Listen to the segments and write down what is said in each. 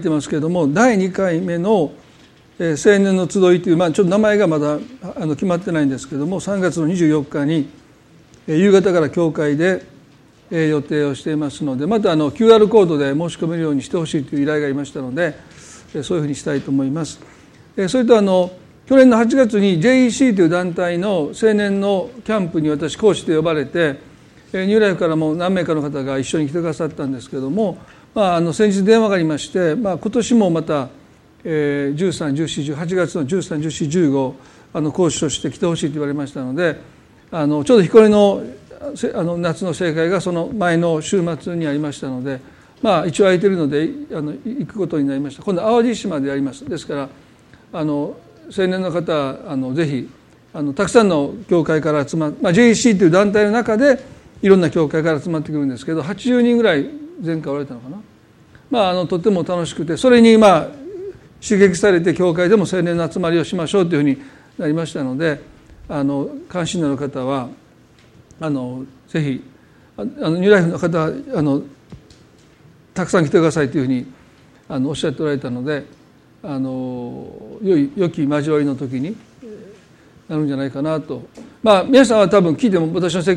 てますけれども第2回目の青年の集いという、まあ、ちょっと名前がまだあの決まってないんですけれども3月の24日に夕方から教会で予定をしていますのでまたあの QR コードで申し込めるようにしてほしいという依頼がありましたのでそういうふうにしたいと思います。それとあの去年の8月に JEC という団体の青年のキャンプに私講師で呼ばれてニューライフからも何名かの方が一緒に来てくださったんですけれどもまあ、あの先日電話がありまして、まあ、今年もまた、えー、13、14、18月の13、14、15あの講師として来てほしいと言われましたのであのちょうど彦根のあの夏の正解がその前の週末にありましたので、まあ、一応空いているのであの行くことになりました。今度淡路島でやります。ですからあの青年の方あのぜひあのたくさんの教会から集まって、まあ、JEC という団体の中でいろんな教会から集まってくるんですけど80人ぐらい前回おられたのかな、まあ、あのとても楽しくてそれにまあ刺激されて教会でも青年の集まりをしましょうというふうになりましたのであの関心のある方はあのぜひあのニューライフの方あのたくさん来てくださいというふうにあのおっしゃっておられたのであの良い良き交わりの時になるんじゃないかなと。まあ皆さんは多分聞いても私のせい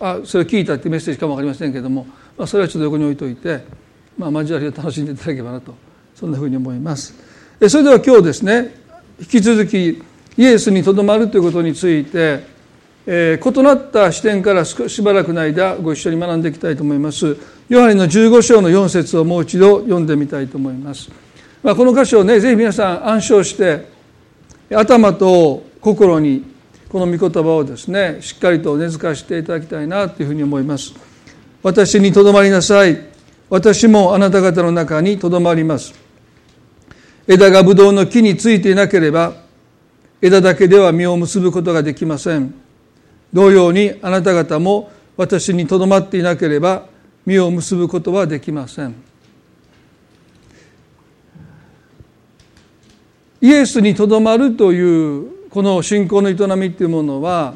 あそれを聞いたっていうメッセージかも分かりませんけれどもまあ、それはちょっと横に置いといて、まあ、交わりを楽しんでいただければなとそんなふうに思います。それでは今日ですね引き続きイエスにとどまるということについて、えー、異なった視点からしばらくの間ご一緒に学んでいきたいと思います。ヨハネの15章の4節をもう一度読んでみたいと思います、まあ、この箇所をねぜひ皆さん暗唱して頭と心にこの御言葉をですねしっかりと根付かしていただきたいなというふうに思います。私にとどまりなさい。私もあなた方の中にとどまります。枝がブドウの木についていなければ枝だけでは実を結ぶことができません。同様にあなた方も私にとどまっていなければ実を結ぶことはできません。イエスにとどまるというこの信仰の営みというものは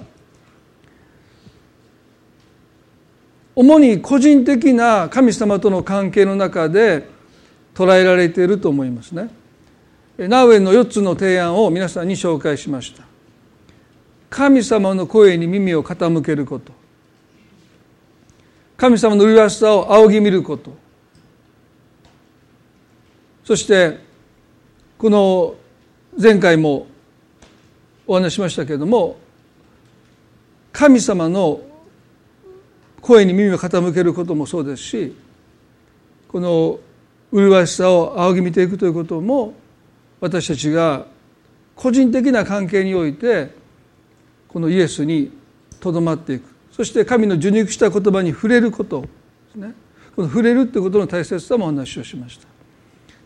主に個人的な神様との関係の中で捉えられていると思いますね。ナウエンの4つの提案を皆さんに紹介しました。神様の声に耳を傾けること。神様の麗しさを仰ぎ見ること。そしてこの前回もお話ししましたけれども神様の声に耳を傾けることもそうですしこの麗しさを仰ぎ見ていくということも私たちが個人的な関係においてこのイエスにとどまっていく。そして神の受肉した言葉に触れること。ですね。この触れるということの大切さもお話をしました。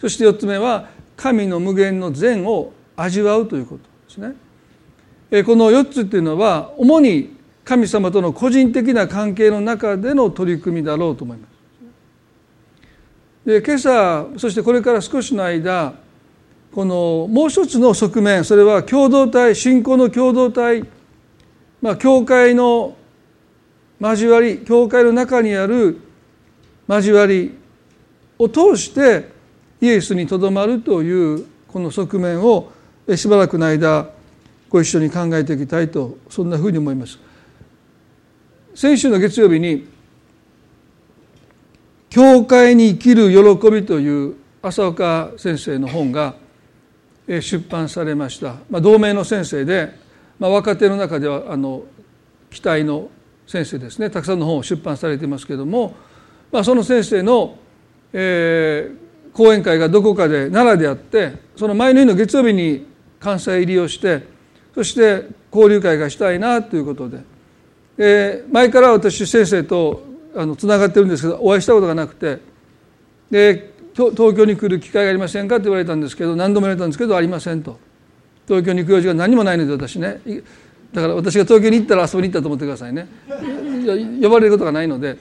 そして4つ目は神の無限の善を味わうということですね。この4つっていうのは主に神様との個人的な関係の中での取り組みだろうと思います。で今朝そしてこれから少しの間このもう一つの側面それは共同体信仰の共同体まあ教会の交わり教会の中にある交わりを通してイエスにとどまるというこの側面をしばらくの間ご一緒に考えていきたいとそんなふうに思います。先週の月曜日に「教会に生きる喜び」という浅岡先生の本が出版されました、まあ、同名の先生で、まあ、若手の中ではあの期待の先生ですね。たくさんの本を出版されていますけれども、まあ、その先生の、えー、講演会がどこかで奈良であってその前の日の月曜日に関西入りをしてそして交流会がしたいなということでで前から私先生とあのつながってるんですけどお会いしたことがなくてで東京に来る機会がありませんかって言われたんですけど何度も言われたんですけどありませんと。東京に行く用事が何もないので私ね。だから私が東京に行ったら遊びに行ったと思ってくださいね。呼ばれることがないので。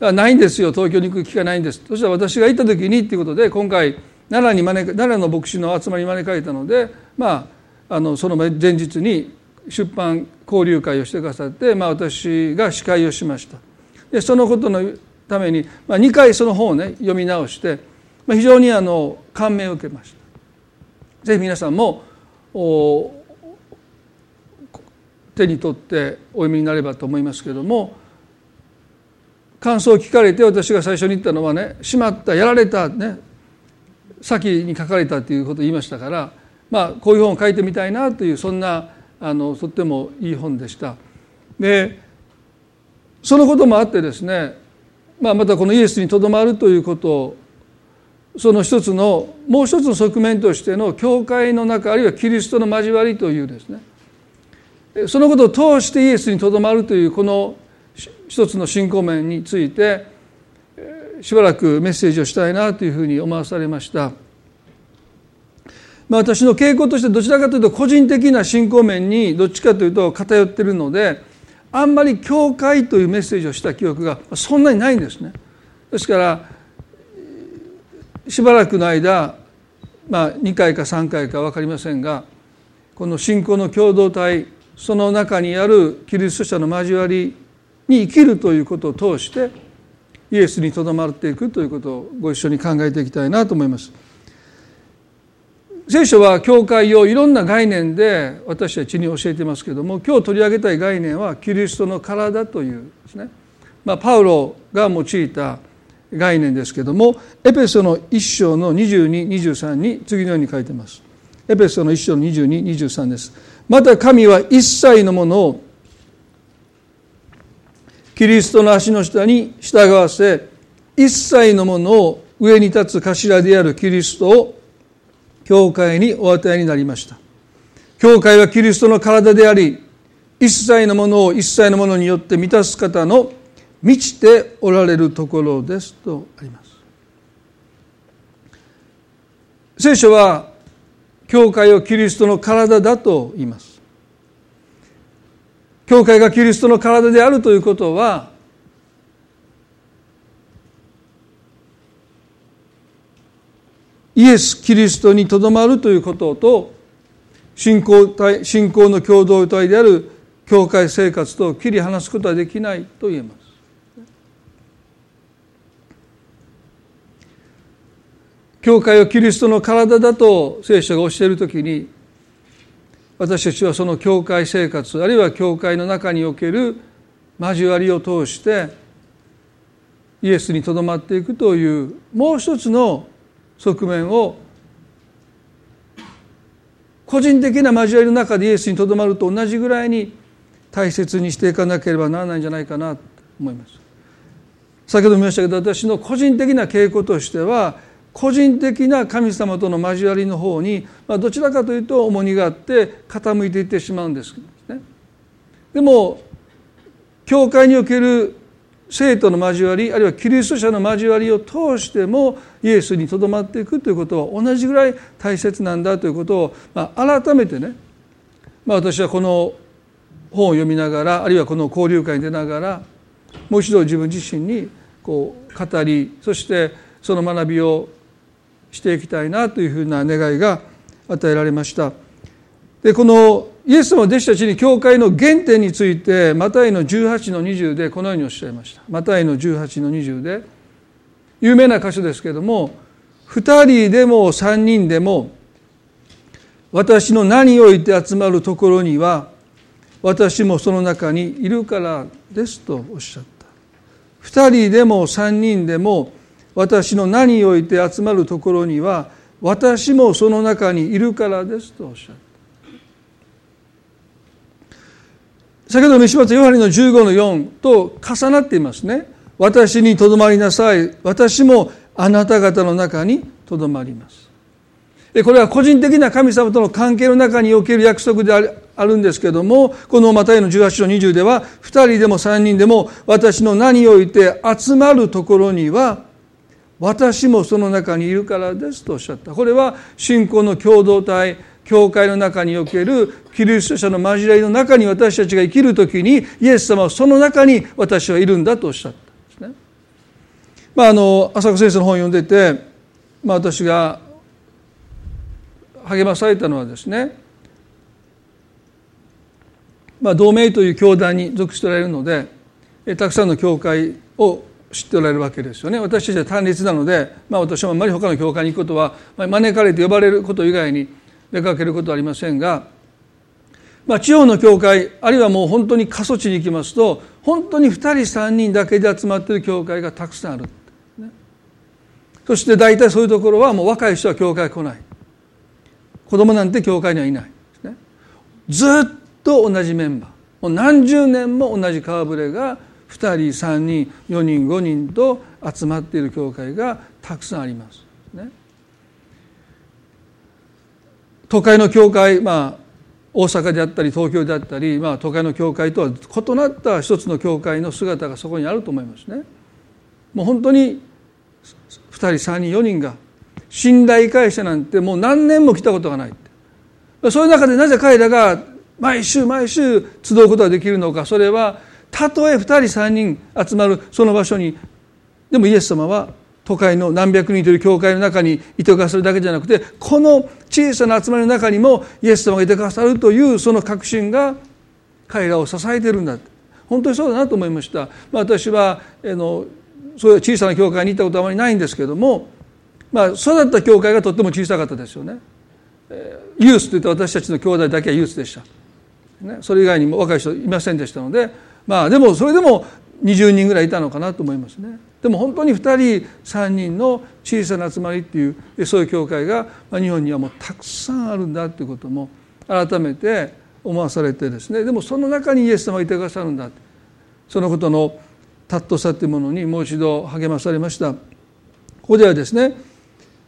ないんですよ。東京に行く機会ないんです。そしたら私が行った時にっていうことで今回奈良に招奈良の牧師の集まりに招かれたのでまああのその前日に出版交流会をしてくださって、まあ、私が司会をしましたでそのことのために、まあ、2回その本をね読み直してまあ、非常にあの感銘を受けました。ぜひ皆さんも手に取ってお読みになればと思いますけれども感想を聞かれて私が最初に言ったのはね「しまったやられた」ね先に書かれたということを言いましたからまあこういう本を書いてみたいなというそんなあのとってもいい本でした。でそのこともあってですね、まあ、またこのイエスにとどまるということをその一つのもう一つの側面としての教会の中あるいはキリストの交わりというですねそのことを通してイエスにとどまるというこの一つの信仰面についてしばらくメッセージをしたいなというふうに思わされました。まあ、私の傾向としてどちらかというと個人的な信仰面にどっちかというと偏っているのであんまり教会というメッセージをした記憶がそんなにないんですね。ですからしばらくの間、まあ、2回か3回か分かりませんがこの信仰の共同体その中にあるキリスト者の交わりに生きるということを通してイエスにとどまっていくということをご一緒に考えていきたいなと思います。聖書は教会をいろんな概念で私たちに教えてますけども今日取り上げたい概念はキリストの体というですね、まあ、パウロが用いた概念ですけどもエペソの一章の2223に次のように書いてます。エペソの一章の2223です。また神は一切のものをキリストの足の下に従わせ一切のものを上に立つ頭であるキリストを教会にお与えになりました。教会はキリストの体であり一切のものを一切のものによって満たす方の満ちておられるところですとあります。聖書は教会をキリストの体だと言います。教会がキリストの体であるということはイエス・キリストにとどまるということと信仰体信仰の共同体である教会生活と切り離すことはできないと言えます。教会はキリストの体だと聖書が教えるときに私たちはその教会生活あるいは教会の中における交わりを通してイエスにとどまっていくというもう一つの側面を個人的な交わりの中でイエスにとどまると同じぐらいに大切にしていかなければならないんじゃないかなと思います。先ほども言いましたけど私の個人的な傾向としては個人的な神様との交わりの方に、まあ、どちらかというと重荷があって傾いていってしまうんですね。でも教会における生徒の交わりあるいはキリスト者の交わりを通してもイエスにとどまっていくということは同じぐらい大切なんだということを、まあ、改めてね、まあ、私はこの本を読みながらあるいはこの交流会に出ながらもう一度自分自身にこう語りそしてその学びをしていきたいなというふうな願いが与えられました。でこのイエス様弟子たちに教会の原点についてマタイの18の20でこのようにおっしゃいました。マタイの18の20で有名な箇所ですけれども2人でも3人でも私の名において集まるところには私もその中にいるからですとおっしゃった。2人でも3人でも私の名において集まるところには私もその中にいるからですとおっしゃった。先ほどの石橋ヨハネの15の4と重なっていますね。私にとどまりなさい。私もあなた方の中にとどまります。これは個人的な神様との関係の中における約束であるんですけどもこのマタイの18の20では2人でも3人でも私の名において集まるところには私もその中にいるからですとおっしゃった。これは信仰の共同体教会の中におけるキリスト者の交わりの中に私たちが生きる時にイエス様はその中に私はいるんだとおっしゃったんですね。まあ、あの浅香先生の本を読んでて、まあ、私が励まされたのはですね、まあ、同盟という教団に属しておられるのでたくさんの教会を知っておられるわけですよね私たちは単立なので、まあ、私もあまり他の教会に行くことは、招かれて呼ばれること以外に出かけることはありませんが、まあ、地方の教会あるいはもう本当に過疎地に行きますと本当に2人3人だけで集まっている教会がたくさんある、ね、そして大体そういうところはもう若い人は教会来ない。子供なんて教会にはいない、ね、ずっと同じメンバー。もう何十年も同じ顔ぶれが2人3人4人5人と集まっている教会がたくさんあります。ね、都会の教会、まあ、大阪であったり東京であったり、まあ、都会の教会とは異なった一つの教会の姿がそこにあると思いますね。もう本当に2人3人4人が信頼会社なんてもう何年も来たことがないそういう中でなぜ彼らが毎週毎週集うことができるのかそれはたとえ2人3人集まるその場所にでもイエス様は都会の何百人という教会の中にいてくださるだけじゃなくてこの小さな集まりの中にもイエス様がいてくださるというその確信が彼らを支えているんだ。本当にそうだなと思いました、まあ、私はあのそういう小さな教会に行ったことはあまりないんですけども、まあ、育った教会がとっても小さかったですよね。ユースといって私たちの兄弟だけはユースでした、ね、それ以外にも若い人いませんでしたのでまあでもそれでも20人ぐらいいたのかなと思いますね。でも本当に2人3人の小さな集まりっていうそういう教会が日本にはもうたくさんあるんだということも改めて思わされてですね。でもその中にイエス様がいてくださるんだ。そのことの尊さというものにもう一度励まされました。ここではですね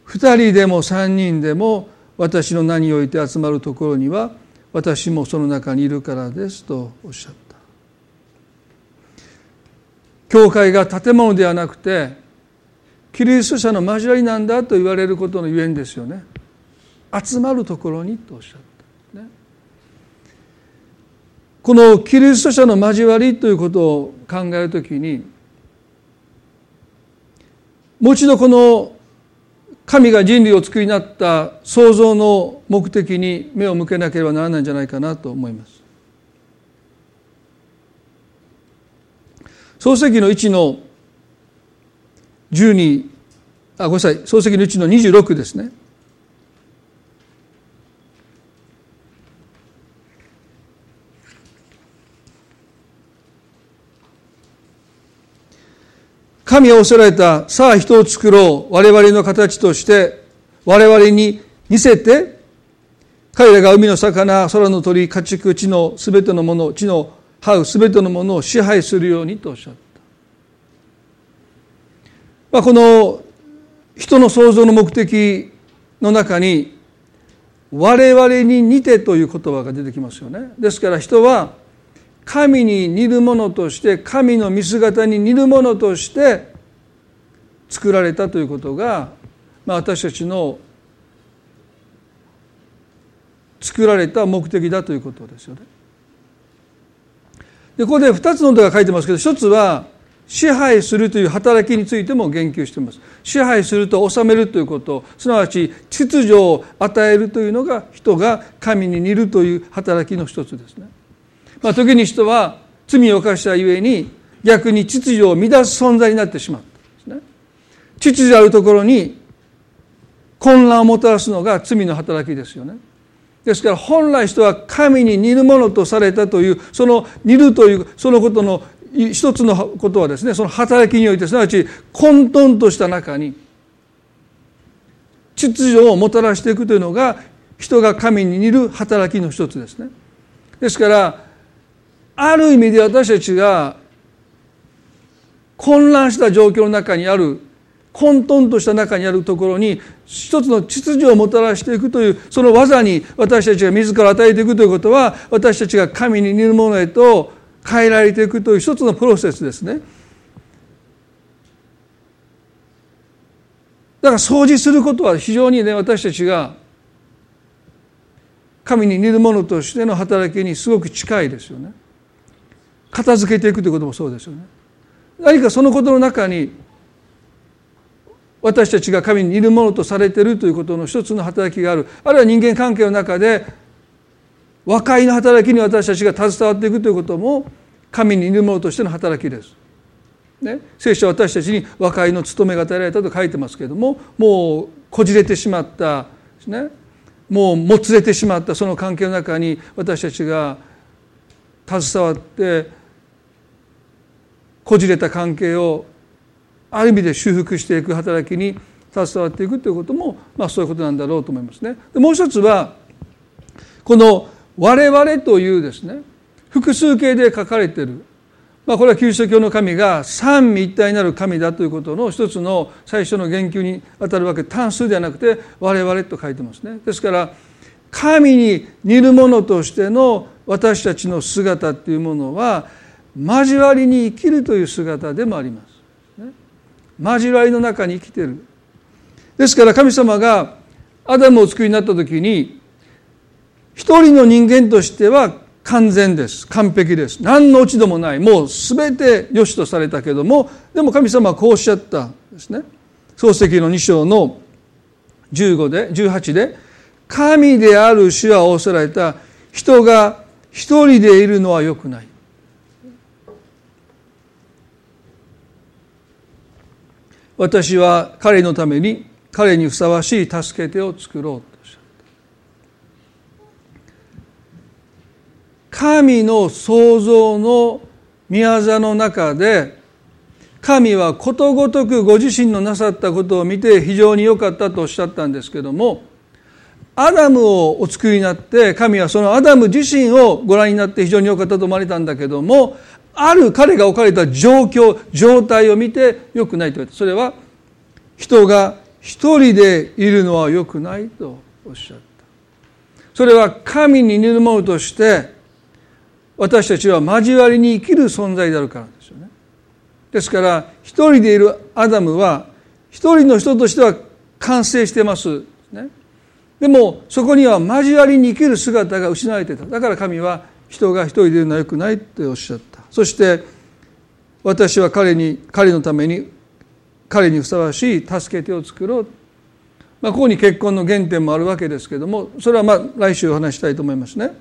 2人でも3人でも私の名において集まるところには私もその中にいるからですとおっしゃった。教会が建物ではなくてキリスト者の交わりなんだと言われることのゆえんですよね。集まるところにとおっしゃった、ね、このキリスト者の交わりということを考えるときにもう一度この神が人類を作りになった創造の目的に目を向けなければならないんじゃないかなと思います。創世記の1の12あごめんなさい。創世記の1の26ですね。神はおせられたさあ人を作ろう。我々の形として我々に似せて彼らが海の魚空の鳥家畜地のすべてのもの地の這う全てのものを支配するようにとおっしゃった、まあ、この人の創造の目的の中に我々に似てという言葉が出てきますよねですから人は神に似るものとして神の見姿に似るものとして作られたということが、まあ、私たちの作られた目的だということですよね。でここで2つのことが書いてますけど一つは支配するという働きについても言及しています。支配すると治めるということ。すなわち秩序を与えるというのが人が神に似るという働きの一つですね、まあ、時に人は罪を犯したゆえに逆に秩序を乱す存在になってしまったんですね。秩序あるところに混乱をもたらすのが罪の働きですよね。ですから本来人は神に似るものとされたというその似るというそのことの一つのことはですねその働きにおいてすなわち混沌とした中に秩序をもたらしていくというのが人が神に似る働きの一つですね。ですからある意味で私たちが混乱した状況の中にある混沌とした中にあるところに一つの秩序をもたらしていくというその技に私たちが自ら与えていくということは私たちが神に似るものへと変えられていくという一つのプロセスですね。だから掃除することは非常にね私たちが神に似るものとしての働きにすごく近いですよね。片付けていくということもそうですよね。何かそのことの中に私たちが神にいるものとされているということの一つの働きがある。あるいは人間関係の中で和解の働きに私たちが携わっていくということも神にいるものとしての働きです。ね、聖書は私たちに和解の務めが与えられたと書いてますけれどももうこじれてしまったですね。もうもつれてしまったその関係の中に私たちが携わってこじれた関係をある意味で修復していく働きに携わっていくということも、まあ、そういうことなんだろうと思いますね。でもう一つはこの「我々」というですね複数形で書かれている、まあ、これはキリスト教の神が三位一体になる神だということの一つの最初の言及にあたるわけ単数ではなくて「我々」と書いてますね。ですから神に似るものとしての私たちの姿っていうものは交わりに生きるという姿でもあります。交わりの中に生きている。ですから神様がアダムを作りになった時に一人の人間としては完全です。完璧です。何の落ち度もない。もう全て良しとされたけどもでも神様はこうおっしゃったんですね。漱石の2章の15で18で神である主は仰せられた。人が一人でいるのはよくない。私は彼のために彼にふさわしい助け手を作ろうとおっしゃった。神の創造の宮座の中で神はことごとくご自身のなさったことを見て非常に良かったとおっしゃったんですけどもアダムをお作りになって神はそのアダム自身をご覧になって非常に良かったと思われたんだけどもある彼が置かれた状況状態を見て良くないと言われた。それは人が一人でいるのは良くないとおっしゃった。それは神に似るものとして私たちは交わりに生きる存在であるからですよね。ですから一人でいるアダムは一人の人としては完成してます。ね。でもそこには交わりに生きる姿が失われていた。だから神は人が一人でいるのは良くないっておっしゃった。そして私は彼に彼のために彼にふさわしい助け手を作ろう、まあ、ここに結婚の原点もあるわけですけどもそれはまあ来週お話したいと思いますね。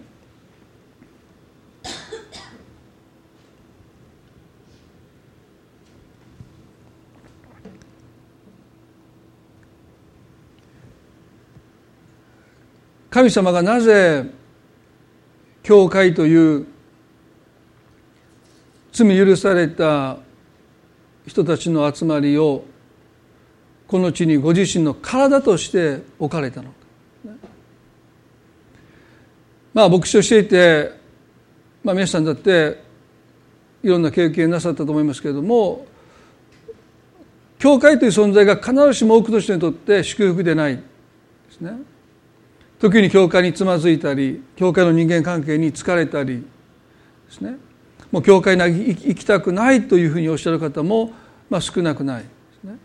神様がなぜ教会という罪許された人たちの集まりをこの地にご自身の体として置かれたのか。まあ牧師をしていて、まあ、皆さんだっていろんな経験なさったと思いますけれども教会という存在が必ずしも多くの人にとって祝福でないですね。時に教会につまずいたり教会の人間関係に疲れたりですね。もう教会に行きたくないというふうにおっしゃる方も、まあ、少なくないですね。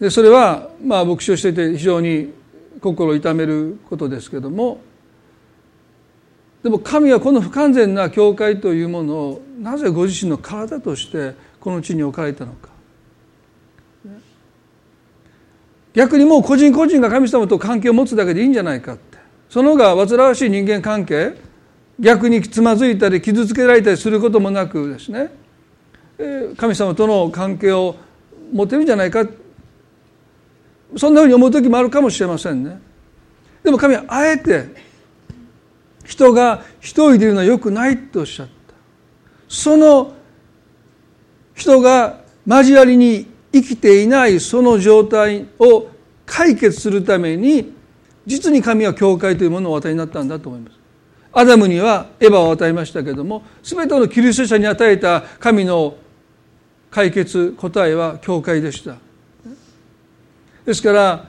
でそれはまあ牧師をしていて非常に心を痛めることですけどもでも神はこの不完全な教会というものをなぜご自身の体としてこの地に置かれたのか逆にもう個人個人が神様と関係を持つだけでいいんじゃないかってその方が煩わしい人間関係逆につまずいたり傷つけられたりすることもなくですね。神様との関係を持てるんじゃないか。そんなふうに思う時もあるかもしれませんね。でも神はあえて人が一人でいるのはよくないとおっしゃった。その人が交わりに生きていないその状態を解決するために実に神は教会というものをお与えになったんだと思います。アダムにはエヴァを与えましたけれども全てのキリスト者に与えた神の解決答えは教会でしたですから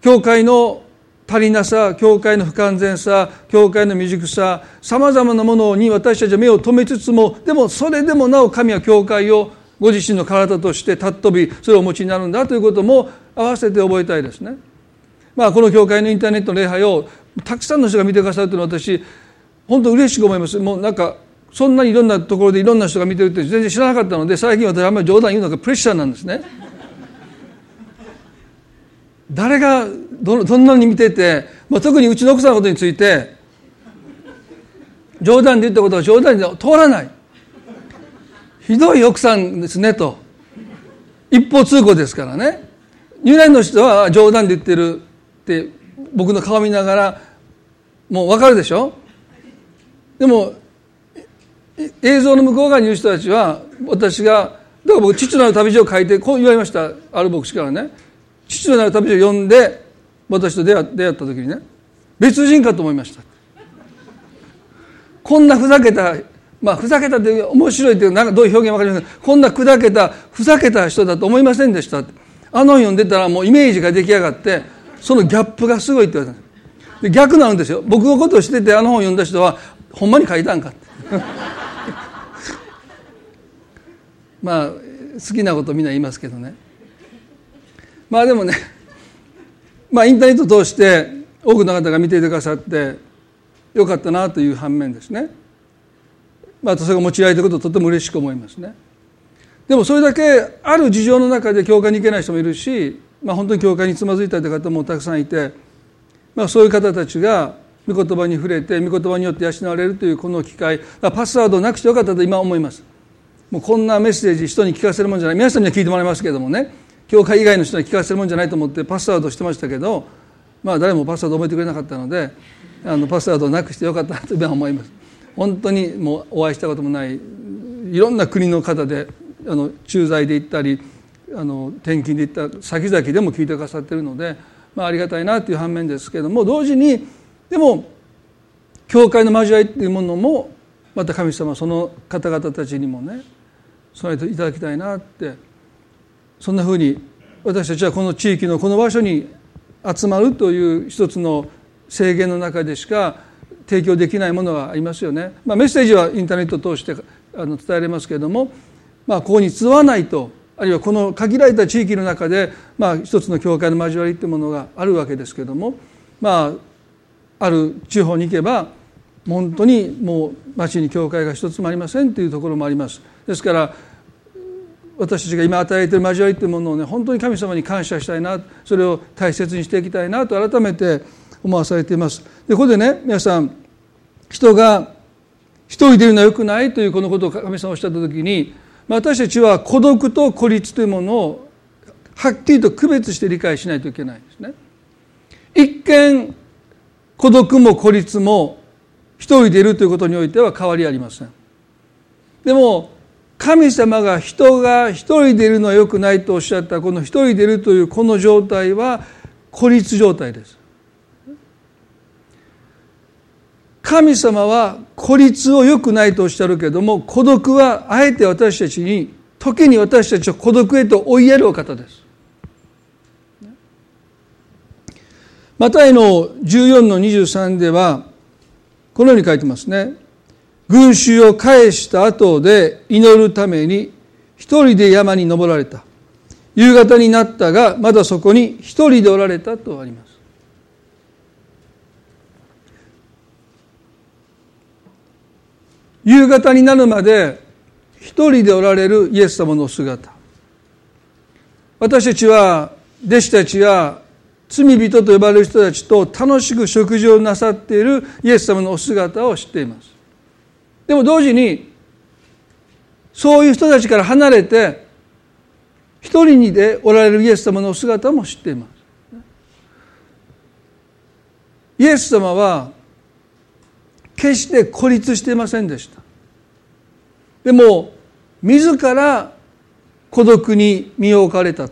教会の足りなさ教会の不完全さ教会の未熟ささまざまなものに私たちは目を留めつつもでもそれでもなお神は教会をご自身の体として尊びそれをお持ちになるんだということも合わせて覚えたいですね。まあこの教会のインターネットの礼拝をたくさんの人が見てくださるというのは私本当嬉しく思います。もうなんかそんなにいろんなところでいろんな人が見てるって全然知らなかったので最近私あんまり冗談言うのがプレッシャーなんですね。誰がどどんなに見てて、まあ、特にうちの奥さんのことについて冗談で言ったことは冗談で通らない。ひどい奥さんですねと。一方通行ですからね。入内の人は冗談で言ってるって僕の顔見ながらもう分かるでしょ？でも映像の向こう側にいる人たちは私がだから僕父なる旅路を書いてこう言われましたある牧師からね。父なる旅路を読んで私と出会った時にね。別人かと思いました。こんなふざけたまあふざけたって面白いっていうなんかどういう表現分かりません。こんな砕けたふざけた人だと思いませんでした。あの読んでたらもうイメージが出来上がってそのギャップがすごいって言われたで逆なんですよ。僕のことをしててあの本を読んだ人はほんまに書いたんかって。まあ好きなことみんな言いますけどね。まあでもねまあインターネット通して多くの方が見ていてくださってよかったなという反面ですね。まあそれが用いられていることをとても嬉しく思いますね。でもそれだけある事情の中で教会に行けない人もいるし、まあ、本当に教会につまずいたという方もたくさんいて、まあ、そういう方たちが御言葉に触れて御言葉によって養われるというこの機会パスワードなくしてよかったと今思います。もうこんなメッセージ人に聞かせるもんじゃない。皆さんには聞いてもらいますけどもね。教会以外の人に聞かせるもんじゃないと思ってパスワードしてましたけどまあ誰もパスワード覚えてくれなかったのであのパスワードなくしてよかったと今思います。本当にもうお会いしたこともないいろんな国の方であの駐在で行ったりあの転勤で行った先々でも聞いてくださってるので、まあ、ありがたいなという反面ですけれども同時にでも教会の交わりっていうものもまた神様その方々たちにもね備えていただきたいなってそんなふうに私たちはこの地域のこの場所に集まるという一つの制限の中でしか提供できないものがありますよね。まあ、メッセージはインターネットを通してあの伝えられますけれども、まあ、ここに集わないとあるいはこの限られた地域の中で、まあ、一つの教会の交わりというものがあるわけですけども、まあ、ある地方に行けば本当にもう町に教会が一つもありませんというところもあります。ですから私たちが今与えている交わりというものをね本当に神様に感謝したいなそれを大切にしていきたいなと改めて思わされています。でここでね皆さん人が一人でいるのはよくないというこのことを神様おっしゃった時に私たちは孤独と孤立というものをはっきりと区別して理解しないといけないんですね。一見孤独も孤立も一人でいるということにおいては変わりありません。でも神様が人が一人でいるのはよくないとおっしゃったこの一人でいるというこの状態は孤立状態です。神様は孤立を良くないとおっしゃるけども孤独はあえて私たちに時に私たちを孤独へと追いやるお方です。マタイの14の23ではこのように書いてますね。群衆を返した後で祈るために一人で山に登られた。夕方になったがまだそこに一人でおられたとあります。夕方になるまで一人でおられるイエス様の姿。私たちは弟子たちや罪人と呼ばれる人たちと楽しく食事をなさっているイエス様のお姿を知っています。でも同時にそういう人たちから離れて一人にでおられるイエス様のお姿も知っています。イエス様は決して孤立していませんでした。でも自ら孤独に身を置かれた。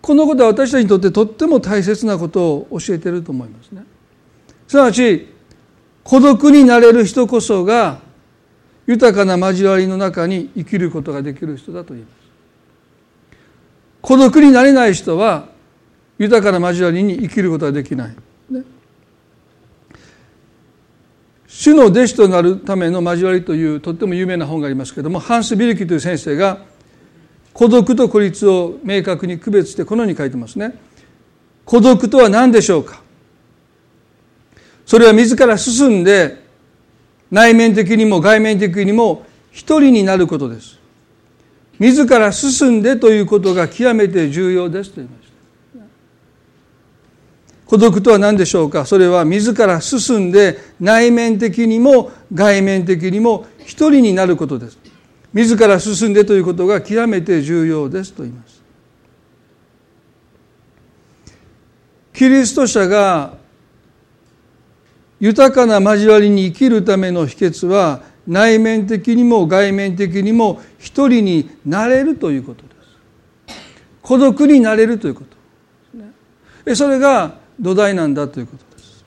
このことは私たちにとってとっても大切なことを教えていると思いますね。すなわち孤独になれる人こそが豊かな交わりの中に生きることができる人だと言います。孤独になれない人は豊かな交わりに生きることはできない、ね、主の弟子となるための交わりというとっても有名な本がありますけれどもハンス・ビルキという先生が孤独と孤立を明確に区別してこのように書いてますね。孤独とは何でしょうか？それは自ら進んで内面的にも外面的にも一人になることです。自ら進んでということが極めて重要ですと言います。孤独とは何でしょうか？それは自ら進んで内面的にも外面的にも一人になることです。自ら進んでということが極めて重要ですと言います。キリスト者が豊かな交わりに生きるための秘訣は内面的にも外面的にも一人になれるということです。孤独になれるということ。それが土台なんだということです。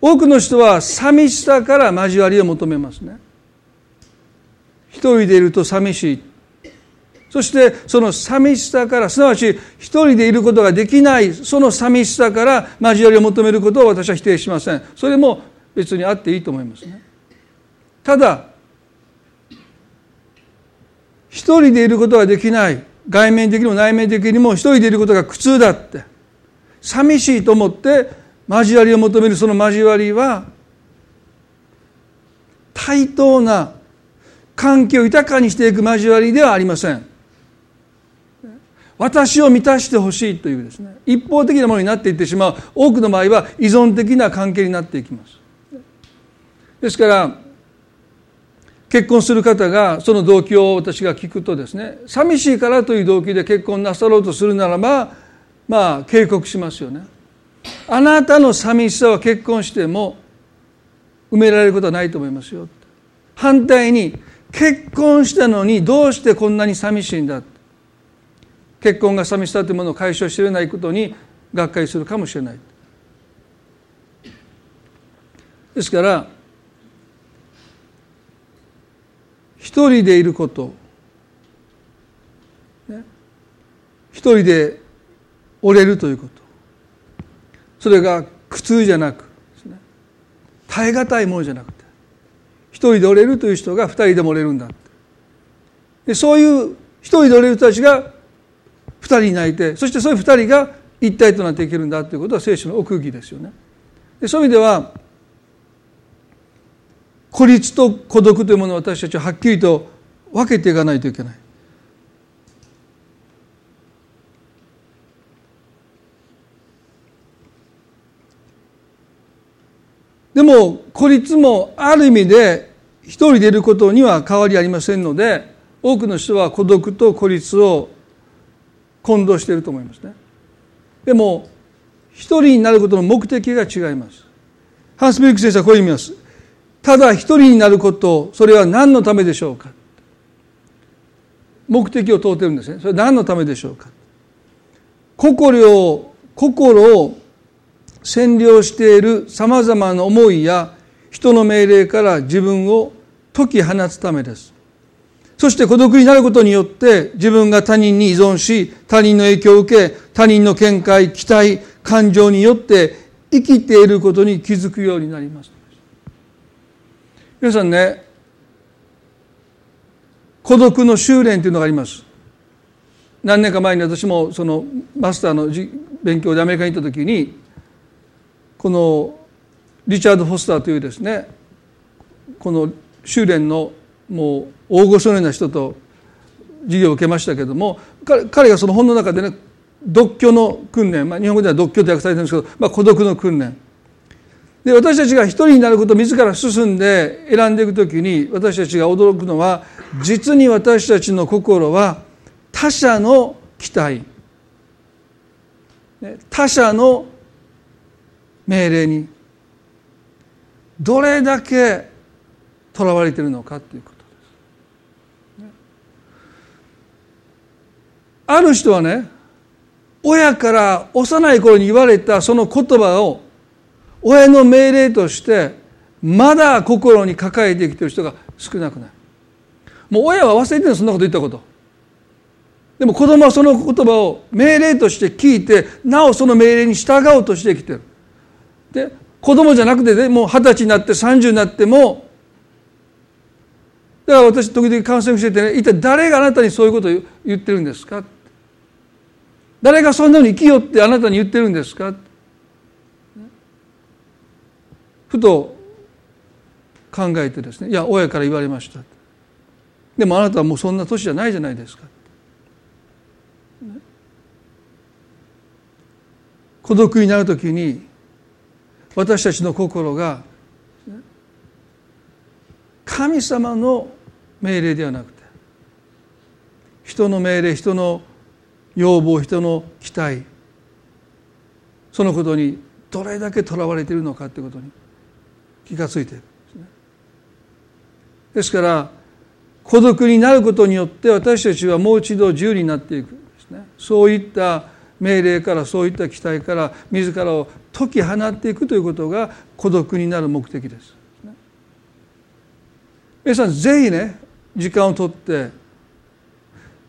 多くの人は寂しさから交わりを求めますね。一人でいると寂しい。そしてその寂しさからすなわち一人でいることができないその寂しさから交わりを求めることを私は否定しません。それも別にあっていいと思いますね。ただ一人でいることができない外面的にも内面的にも一人でいることが苦痛だって寂しいと思って交わりを求めるその交わりは対等な関係を豊かにしていく交わりではありません。私を満たしてほしいというですね一方的なものになっていってしまう多くの場合は依存的な関係になっていきます。ですから結婚する方がその動機を私が聞くとですね寂しいからという動機で結婚なさろうとするならばまあ警告しますよね。あなたの寂しさは結婚しても埋められることはないと思いますよ。反対に結婚したのにどうしてこんなに寂しいんだ。結婚が寂しさというものを解消しれないことにがっかりするかもしれない。ですから一人でいること、一人で折れるということ。それが苦痛じゃなくね、耐え難いものじゃなくて一人で折れるという人が二人でも折れるんだでそういう一人で折れる人たちが二人になりてそしてそういう二人が一体となっていけるんだということは聖書の奥義ですよね。でそういう意味では孤立と孤独というものを私たちははっきりと分けていかないといけない。でも孤立もある意味で一人でいることには変わりありませんので多くの人は孤独と孤立を混同していると思いますね。でも一人になることの目的が違います。ハンス・ビルク先生はこう言います。ただ一人になることそれは何のためでしょうか。目的を問うてるんですね。それは何のためでしょうか。心を心を占領しているさまざまな思いや人の命令から自分を解き放つためです。そして孤独になることによって自分が他人に依存し他人の影響を受け他人の見解期待感情によって生きていることに気づくようになります。皆さんね孤独の修練というのがあります。何年か前に私もそのマスターの勉強でアメリカに行った時にこのリチャード・フォスターというですねこの修練のもう大御所のような人と授業を受けましたけども彼がその本の中でね独居の訓練、まあ、日本語では独居と訳されてるんですけど、まあ、孤独の訓練。で私たちが一人になることを自ら進んで選んでいくときに私たちが驚くのは実に私たちの心は他者の期待。他者の命令にどれだけとらわれているのかということです。ある人はね親から幼い頃に言われたその言葉を親の命令としてまだ心に抱えてきてる人が少なくない。もう親は忘れてるそんなこと言ったこと。でも子供はその言葉を命令として聞いてなおその命令に従おうとしてきてる。で子供じゃなくてねもう二十歳になって30になってもだから私時々カウンセリングしててね一体誰があなたにそういうことを言ってるんですか？誰がそんなに生きよってあなたに言ってるんですか？ふと考えてですねいや親から言われました。でもあなたはもうそんな年じゃないじゃないですか。孤独になるときに私たちの心が神様の命令ではなくて人の命令人の要望人の期待そのことにどれだけとらわれているのかということに気がついているですから孤独になることによって私たちはもう一度自由になっていくですね。そういった命令からそういった期待から自らを解き放っていくということが孤独になる目的です。皆さんぜひね時間をとって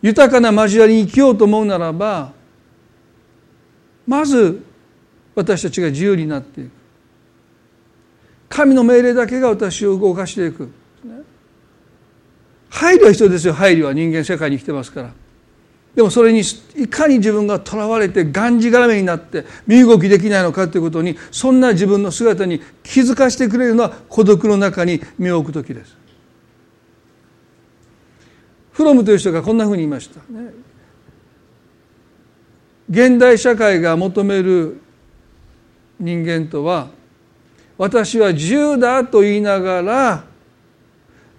豊かな交わりに生きようと思うならばまず私たちが自由になっていく。神の命令だけが私を動かしていく。配慮は必要ですよ。配慮は人間世界に生きてますから。でもそれにいかに自分がとらわれてがんじがらめになって身動きできないのかということにそんな自分の姿に気づかせてくれるのは孤独の中に身を置く時です。フロムという人がこんなふうに言いました、現代社会が求める人間とは私は自由だと言いながら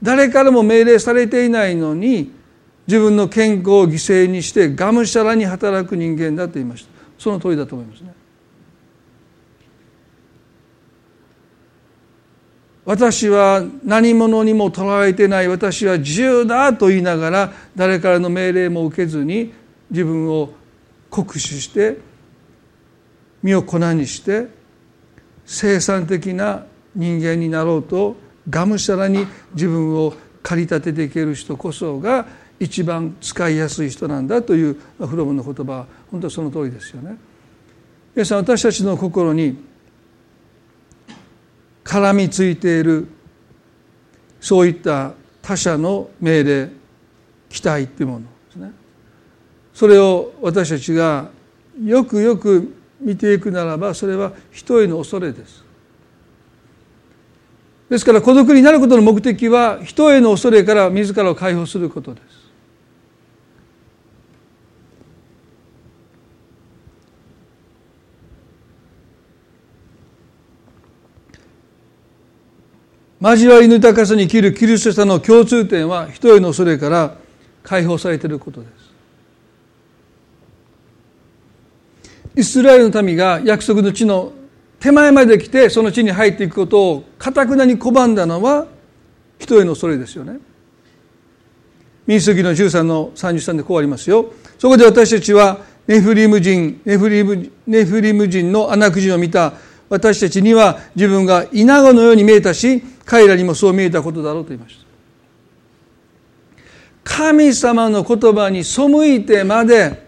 誰からも命令されていないのに自分の健康を犠牲にしてがむしゃらに働く人間だと言いました。その通りだと思いますね。私は何者にもとらわれてない。私は自由だと言いながら誰からの命令も受けずに自分を酷使して身を粉にして生産的な人間になろうとがむしゃらに自分を駆り立てていける人こそが一番使いやすい人なんだというフロムの言葉は本当その通りですよね。皆さん私たちの心に絡みついているそういった他者の命令期待っていうものですね。それを私たちがよくよく見ていくならばそれは人への恐れです。ですから孤独になることの目的は人への恐れから自らを解放することです。交わりの豊かさに生きるキリスト者の共通点は人への恐れから解放されていることですイスラエルの民が約束の地の手前まで来てその地に入っていくことをかたくなに拒んだのは人への恐れですよね民主主義の13の33でこうあり。ますよそこで私たちはネフリム人ネフリムネフリム人の穴くじを見た私たちには自分が稲子のように見えたし彼らにもそう見えたことだろうと言いました。神様の言葉に背いてまで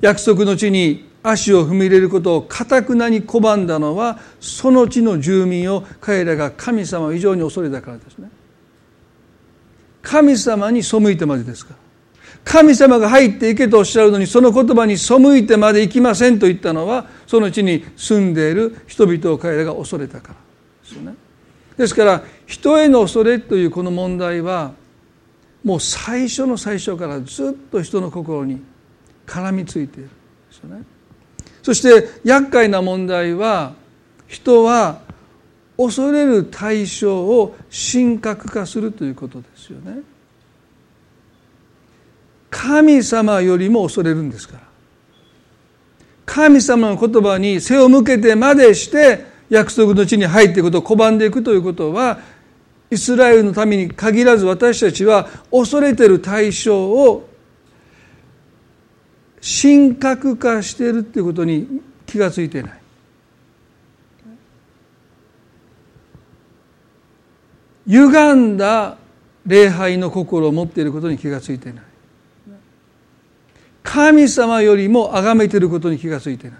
約束の地に足を踏み入れることをかたくなに拒んだのはその地の住民を彼らが神様を異常に恐れたからですね。神様に背いてまでですから。神様が入っていけとおっしゃるのにその言葉に背いてまで行きませんと言ったのはその地に住んでいる人々を彼らが恐れたからですよね。ですから人への恐れというこの問題はもう最初の最初からずっと人の心に絡みついている。んですよねそして厄介な問題は人は恐れる対象を神格化するということですよね。神様よりも恐れるんですから神様の言葉に背を向けてまでして約束の地に入っていくことを拒んでいくということはイスラエルのために限らず私たちは恐れている対象を神格化しているということに気がついていない。歪んだ礼拝の心を持っていることに気がついていない。神様よりも崇めていることに気がついてない。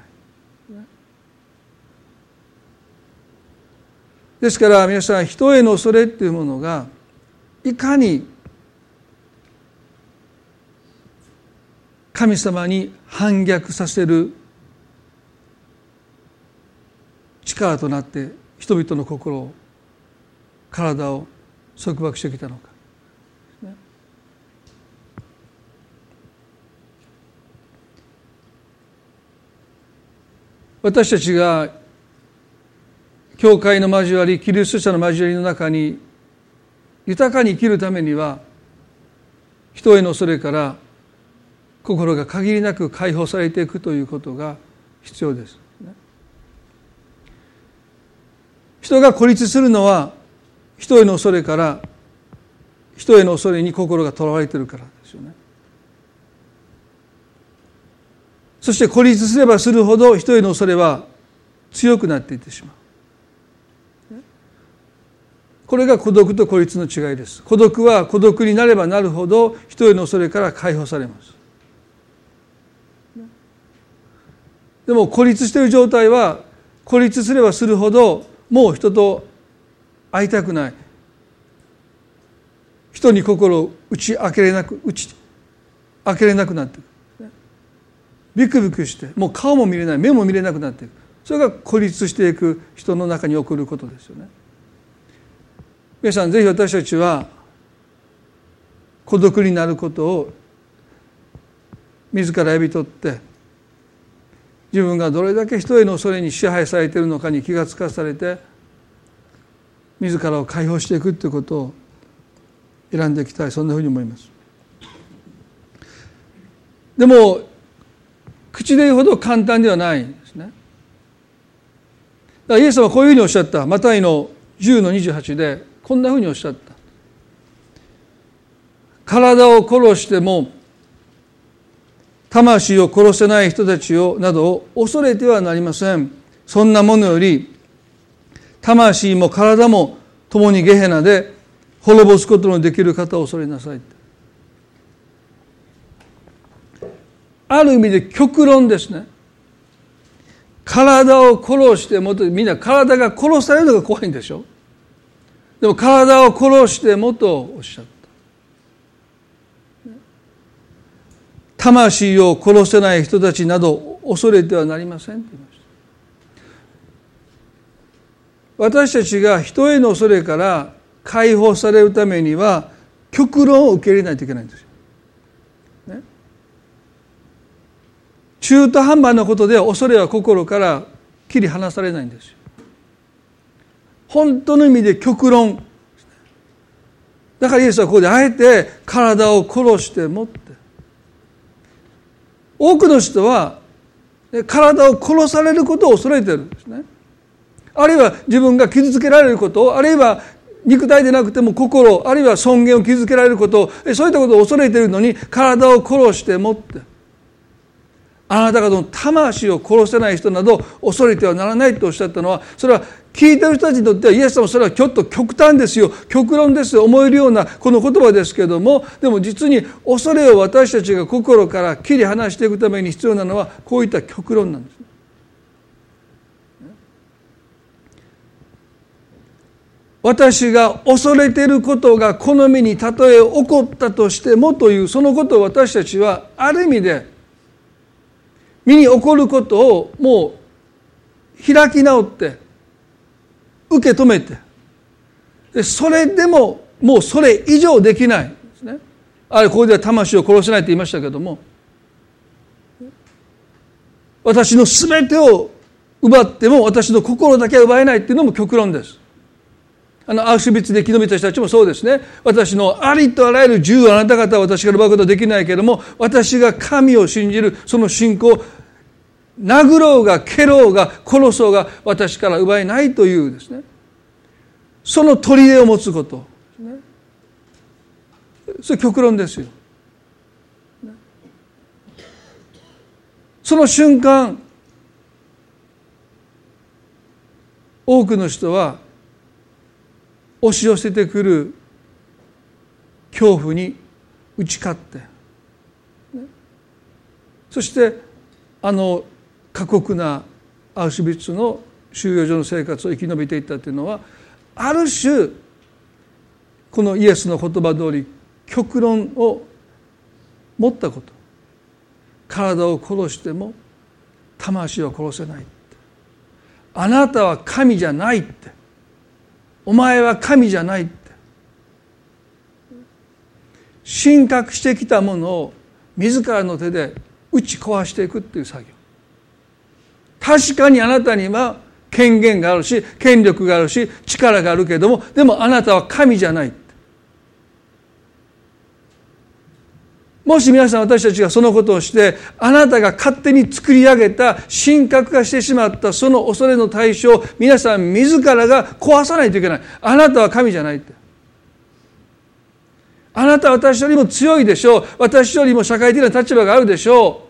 ですから皆さん人への恐れっていうものがいかに神様に反逆させる力となって人々の心を体を束縛してきたのか。私たちが教会の交わりキリスト者の交わりの中に豊かに生きるためには人への恐れから心が限りなく解放されていくということが必要です。人が孤立するのは人への恐れから人への恐れに心がとらわれてるからですよね。そして孤立すればするほど人への恐れは強くなっていってしまう。これが孤独と孤立の違いです。孤独は孤独になればなるほど人への恐れから解放されます。でも孤立している状態は孤立すればするほどもう人と会いたくない人に心を打ち明けれなく打ち明けれなくなっていくビクビクしてもう顔も見れない目も見れなくなっていく。それが孤立していく人の中に起こることですよね。皆さんぜひ私たちは孤独になることを自らやび取って自分がどれだけ人への恐れに支配されているのかに気がつかされて自らを解放していくということを選んでいきたい。そんなふうに思います。でも口で言うほど簡単ではないんですね。だからイエス様はこういうふうにおっしゃった。マタイの10の28でこんなふうにおっしゃった。体を殺しても魂を殺せない人たちをなどを恐れてはなりません。そんなものより魂も体も共にゲヘナで滅ぼすことのできる方を恐れなさいある意味で極論ですね。体を殺してもとみんな体が殺されるのが怖いんでしょ？でも体を殺してもとおっしゃった。魂を殺せない人たちなど恐れてはなりませんと言いました。私たちが人への恐れから解放されるためには極論を受け入れないといけないんですよ。中途半端なことで恐れは心から切り離されないんですよ。本当の意味で極論。だからイエスはここであえて体を殺してもって。多くの人は体を殺されることを恐れてるんですね。あるいは自分が傷つけられることあるいは肉体でなくても心あるいは尊厳を傷つけられることそういったことを恐れているのに体を殺してもって。あなた方の魂を殺せない人など恐れてはならないとおっしゃったのはそれは聞いてる人たちにとってはイエス様それはちょっと極端ですよ極論ですよ思えるようなこの言葉ですけれどもでも実に恐れを私たちが心から切り離していくために必要なのはこういった極論なんです。私が恐れていることが好みにたとえ起こったとしてもというそのことを私たちはある意味で身に起こることをもう開き直って受け止めて。でそれでももうそれ以上できないですね。あれここでは魂を殺せないと言いましたけども。私の全てを奪っても私の心だけは奪えないっていうのも極論です。あのアウシュビッツで生き延びた人たちもそうですね。私のありとあらゆる自由をあなた方は私から奪うことはできないけれども私が神を信じるその信仰を殴ろうが蹴ろうが殺そうが私から奪えないというですね。その砦を持つこと、それ極論ですよ。その瞬間多くの人は押し寄せてくる恐怖に打ち勝って、そしてあの過酷なアウシュビッツの収容所の生活を生き延びていったというのはある種このイエスの言葉通り極論を持ったこと。体を殺しても魂を殺せないあなたは神じゃないって。お前は神じゃないって。神格してきたものを自らの手で打ち壊していくっていう作業。確かにあなたには権限があるし権力があるし力があるけれどもでもあなたは神じゃない。もし皆さん私たちがそのことをしてあなたが勝手に作り上げた神格化してしまったその恐れの対象を皆さん自らが壊さないといけない。あなたは神じゃないって。あなたは私よりも強いでしょう。私よりも社会的な立場があるでしょ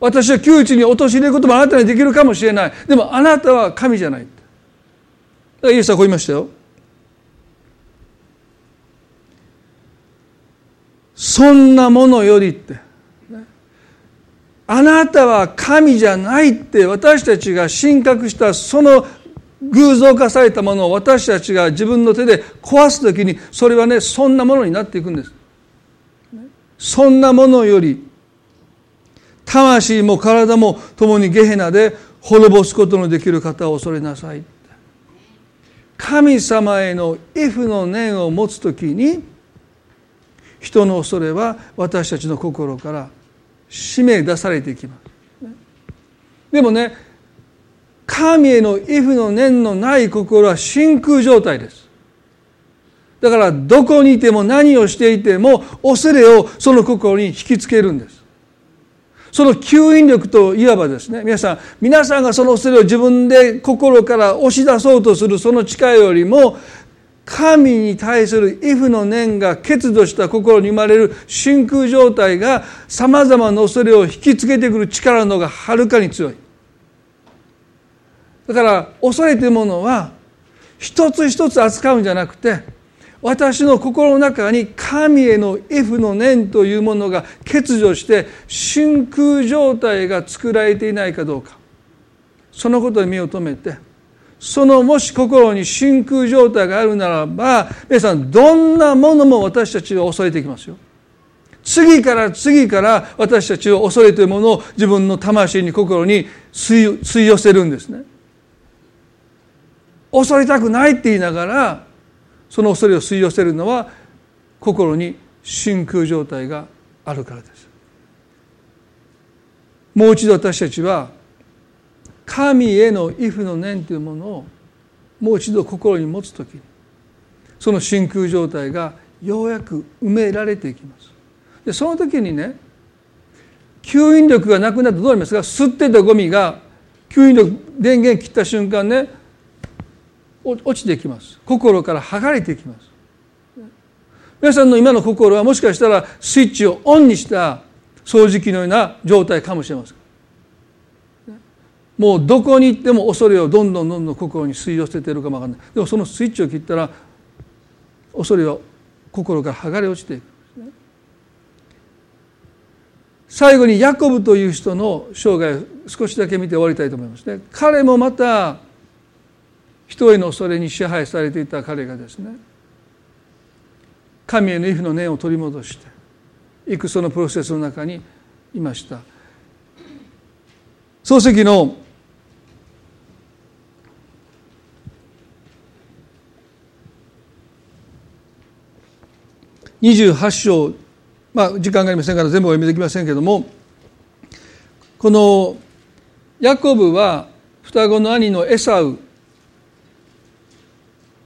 う。私は窮地に陥れることもあなたにできるかもしれない。でもあなたは神じゃないだからイエスはこう言いましたよ。そんなものよりって。あなたは神じゃないって私たちが神格したその偶像化されたものを私たちが自分の手で壊す時にそれはねそんなものになっていくんです。そんなものより魂も体も共にゲヘナで滅ぼすことのできる方を恐れなさい。神様へのイフの念を持つ時に人の恐れは私たちの心から締め出されていきます。でもね神へのイフの念のない心は真空状態です。だからどこにいても何をしていても恐れをその心に引きつけるんです。その吸引力といわばですね皆さん皆さんがその恐れを自分で心から押し出そうとするその力よりも神に対するイフの念が欠如した心に生まれる真空状態がさまざまな恐れを引きつけてくる力の方がはるかに強い。だから恐れというものは一つ一つ扱うんじゃなくて私の心の中に神へのイフの念というものが欠如して真空状態が作られていないかどうか。そのことに目を留めてそのもし心に真空状態があるならば皆さんどんなものも私たちを恐れていきますよ。次から次から私たちを恐れというものを自分の魂に心に吸い寄せるんですね。恐れたくないって言いながらその恐れを吸い寄せるのは心に真空状態があるからです。もう一度私たちは神への畏怖の念というものをもう一度心に持つ時にその真空状態がようやく埋められていきます。でその時にね吸引力がなくなってどうなりますか？吸ってたゴミが吸引力電源切った瞬間ね落ちていきます。心から剥がれていきます。皆さんの今の心はもしかしたらスイッチをオンにした掃除機のような状態かもしれません。もうどこに行っても恐れをどんどんどんどん心に吸い寄せているかもわかんない。でもそのスイッチを切ったら恐れは心から剥がれ落ちていく。最後にヤコブという人の生涯少しだけ見て終わりたいと思いますね。彼もまた人への恐れに支配されていた彼がですね神への畏怖の念を取り戻していくそのプロセスの中にいました。漱石の28章まあ時間がありませんから全部お読みできませんけれどもこのヤコブは双子の兄のエサウ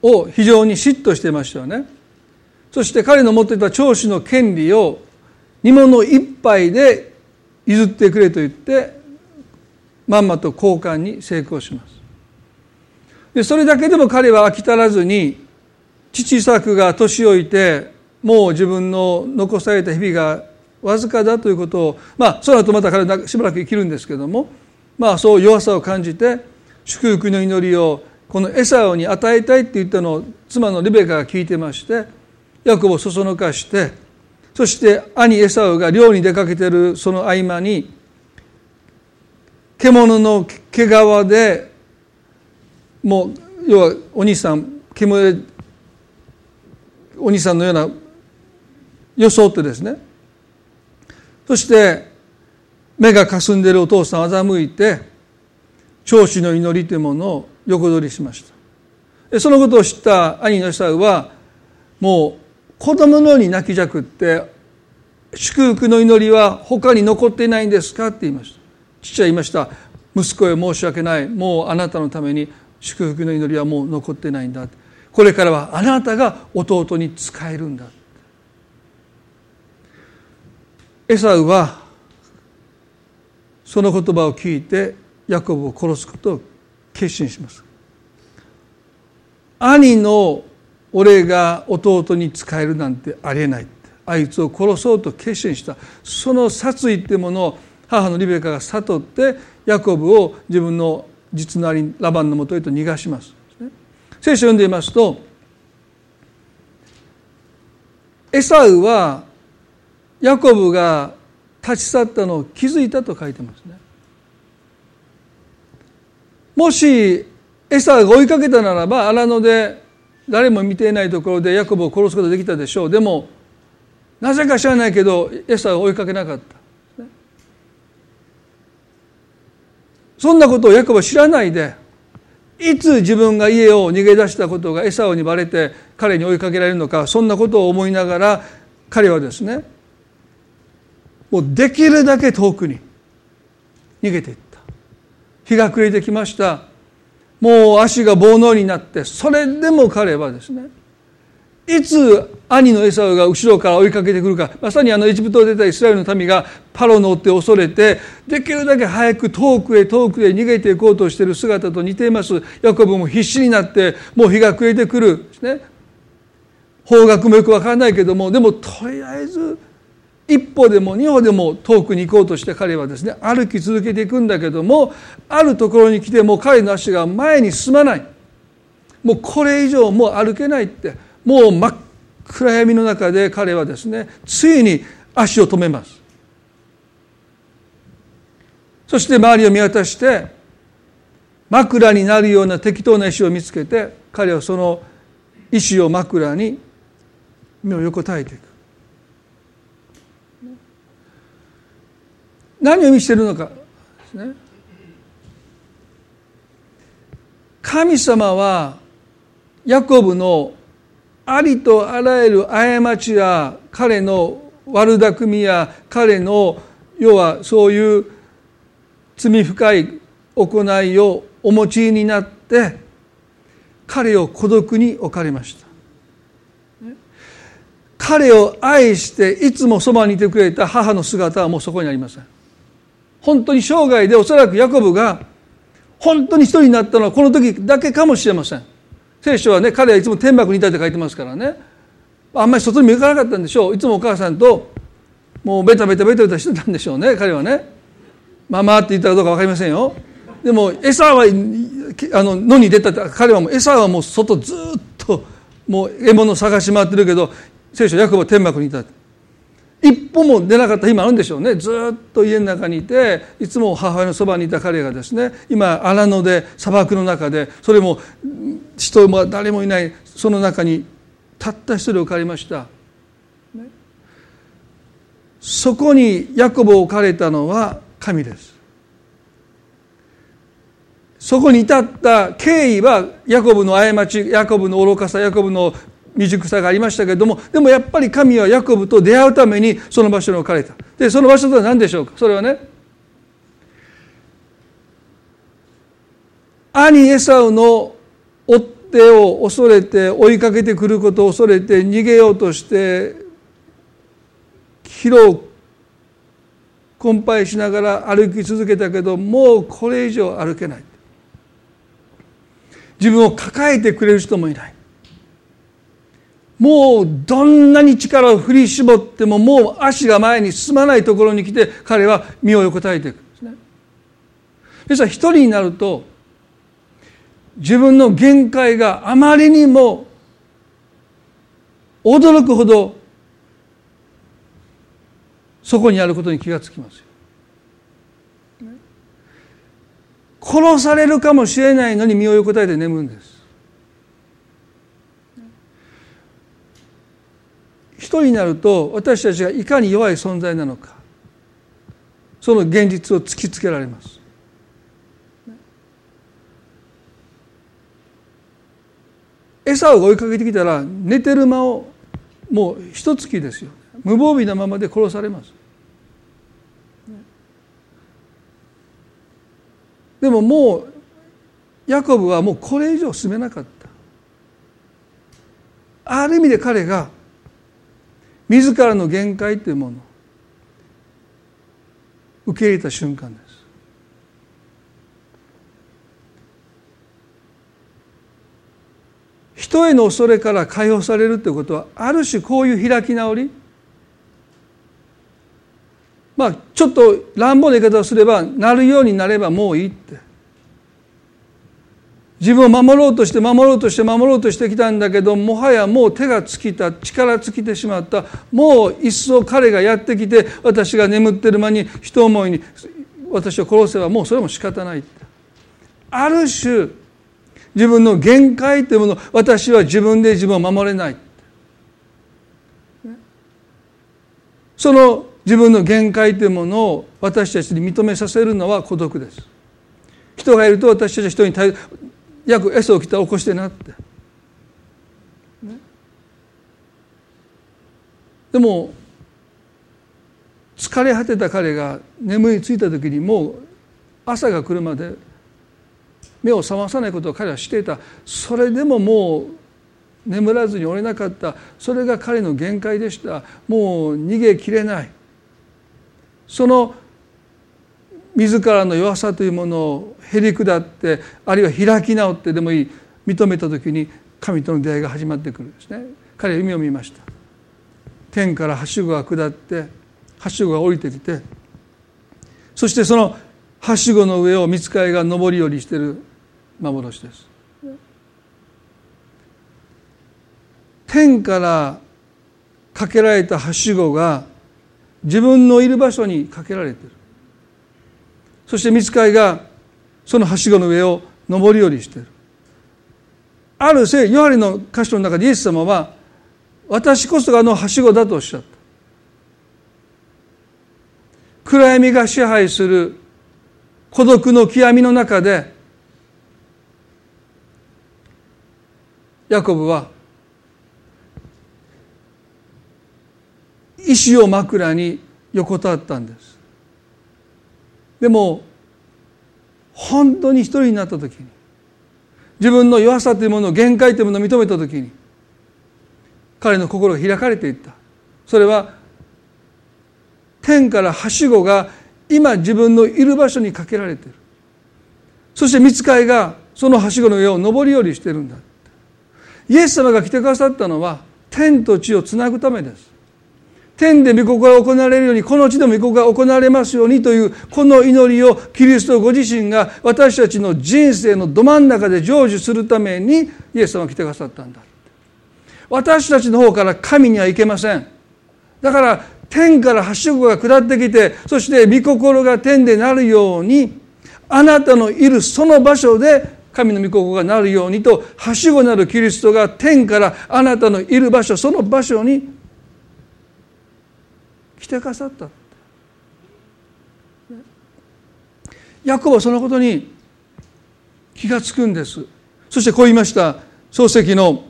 を非常に嫉妬してましたよね。そして彼の持っていた長子の権利を煮物一杯で譲ってくれと言ってまんまと交換に成功します。でそれだけでも彼は飽き足らずに父イサクが年老いてもう自分の残された日々がわずかだということをまあその後また彼はしばらく生きるんですけどもまあそう弱さを感じて祝福の祈りをこのエサオに与えたいって言ったのを妻のリベカが聞いてましてヤコブをそそのかしてそして兄エサオが漁に出かけてるその合間に獣の毛皮でもう要はお兄さん獣お兄さんのような装ってですね。そして目がかすんでいるお父さん欺いて長子の祈りというものを横取りしました。そのことを知った兄のエサウはもう子供のように泣きじゃくって祝福の祈りは他に残っていないんですかって言いました。父は言いました。息子へ申し訳ない。もうあなたのために祝福の祈りはもう残ってないんだ。これからはあなたが弟に仕えるんだ。エサウはその言葉を聞いてヤコブを殺すことを決心します。兄の俺が弟に仕えるなんてありえないあいつを殺そうと決心した。その殺意ってものを母のリベカが悟ってヤコブを自分の実の兄ラバンのもとへと逃がします。聖書を読んでいますとエサウはヤコブが立ち去ったのを気づいたと書いてますね。もしエサが追いかけたならば荒野で誰も見ていないところでヤコブを殺すことができたでしょう。でもなぜか知らないけどエサウは追いかけなかった。そんなことをヤコブは知らないでいつ自分が家を逃げ出したことがエサオにバレて彼に追いかけられるのかそんなことを思いながら彼はですねもうできるだけ遠くに逃げていった。日が暮れてきました。もう足が棒のうになってそれでも彼はですねいつ兄のエサウが後ろから追いかけてくるかまさにあのエジプトを出たイスラエルの民がパロの追って恐れてできるだけ早く遠くへ遠くへ逃げていこうとしている姿と似ています。ヤコブも必死になってもう日が暮れてくる。ですね。方角もよく分からないけどもでもとりあえず一歩でも二歩でも遠くに行こうとして彼はですね歩き続けていくんだけどもあるところに来ても彼の足が前に進まない。もうこれ以上もう歩けないってもう真っ暗闇の中で彼はですねついに足を止めます。そして周りを見渡して枕になるような適当な石を見つけて彼はその石を枕に目を横たえていく。何を意味しているのか。ですね。神様はヤコブのありとあらゆる過ちや彼の悪巧みや彼の要はそういう罪深い行いをお持ちになって彼を孤独に置かれました。彼を愛していつもそばにいてくれた母の姿はもうそこにありません。本当に生涯でおそらくヤコブが本当に一人になったのはこの時だけかもしれません。聖書はね彼はいつも天幕にいたって書いてますからね。あんまり外にも行かなかったんでしょう。いつもお母さんともうベタベタベタベタしてたんでしょうね。彼はね。ママって言ったかどうか分かりませんよ。でも餌はあの野に出たって彼はもう餌はもう外ずっともう獲物を探し回ってるけど聖書ヤコブは天幕にいた一歩も出なかった日もあるんでしょうね。ずっと家の中にいていつも母親のそばにいた彼がですね今荒野で砂漠の中でそれも人も誰もいないその中にたった一人置かれました、ね、そこにヤコブを置かれたのは神です。そこに至った経緯はヤコブの過ちヤコブの愚かさヤコブの未熟さがありましたけれどもでもやっぱり神はヤコブと出会うためにその場所に置かれた。でその場所とは何でしょうか？それはね兄エサウの追っ手を恐れて追いかけてくることを恐れて逃げようとして疲労困憊しながら歩き続けたけどもうこれ以上歩けない。自分を抱えてくれる人もいない。もうどんなに力を振り絞ってももう足が前に進まないところに来て彼は身を横たえていくんですね。ですから一人になると自分の限界があまりにも驚くほどそこにあることに気がつきますよ。殺されるかもしれないのに身を横たえて眠るんです。一人になると私たちがいかに弱い存在なのかその現実を突きつけられます。餌を追いかけてきたら寝てる間をもう一月ですよ。無防備なままで殺されます。でももうヤコブはもうこれ以上進めなかった。ある意味で彼が自らの限界というもの。を受け入れた瞬間です。人への恐れから解放されるということはある種こういう開き直り。まあちょっと乱暴な言い方をすればなるようになればもういいって。自分を守ろうとして守ろうとして守ろうとしてきたんだけどもはやもう手が尽きた力尽きてしまったもう一層彼がやってきて私が眠ってる間に一思いに私を殺せばもうそれも仕方ない。ある種自分の限界というもの私は自分で自分を守れない。その自分の限界というものを私たちに認めさせるのは孤独です。人がいると私たちは人に約 S を着た起こしてなって、ね、でも疲れ果てた彼が眠りついた時にもう朝が来るまで目を覚まさないことを彼はしていた。それでももう眠らずにおれなかった。それが彼の限界でした。もう逃げきれない。その自らの弱さというものをへり下ってあるいは開き直ってでもいい認めた時に神との出会いが始まってくるんですね。彼は夢を見ました。天からはしごが下ってはしごが降りてきてそしてそのはしごの上を見つかいが上り下りしている幻です。天からかけられたはしごが自分のいる場所にかけられている。そして見つかいがそのはしごの上を上り下りしている。ある聖ヨハネの箇所の中でイエス様は私こそがあのはしごだとおっしゃった。暗闇が支配する孤独の極みの中でヤコブは石を枕に横たわったんです。でも本当に一人になった時に自分の弱さというものを限界というものを認めた時に彼の心が開かれていった。それは天からはしごが今自分のいる場所にかけられている。そして見つかいがそのはしごの上を上り下りしてるんだ。イエス様が来てくださったのは天と地をつなぐためです。天で御心が行われるようにこの地でも御心が行われますようにというこの祈りをキリストご自身が私たちの人生のど真ん中で成就するためにイエス様が来てくださったんだ。私たちの方から神には行けませんだから天からはしごが下ってきてそして御心が天でなるようにあなたのいるその場所で神の御心がなるようにとはしごなるキリストが天からあなたのいる場所その場所に来てくださった。ヤコブはそのことに気がつくんです。そしてこう言いました。漱石の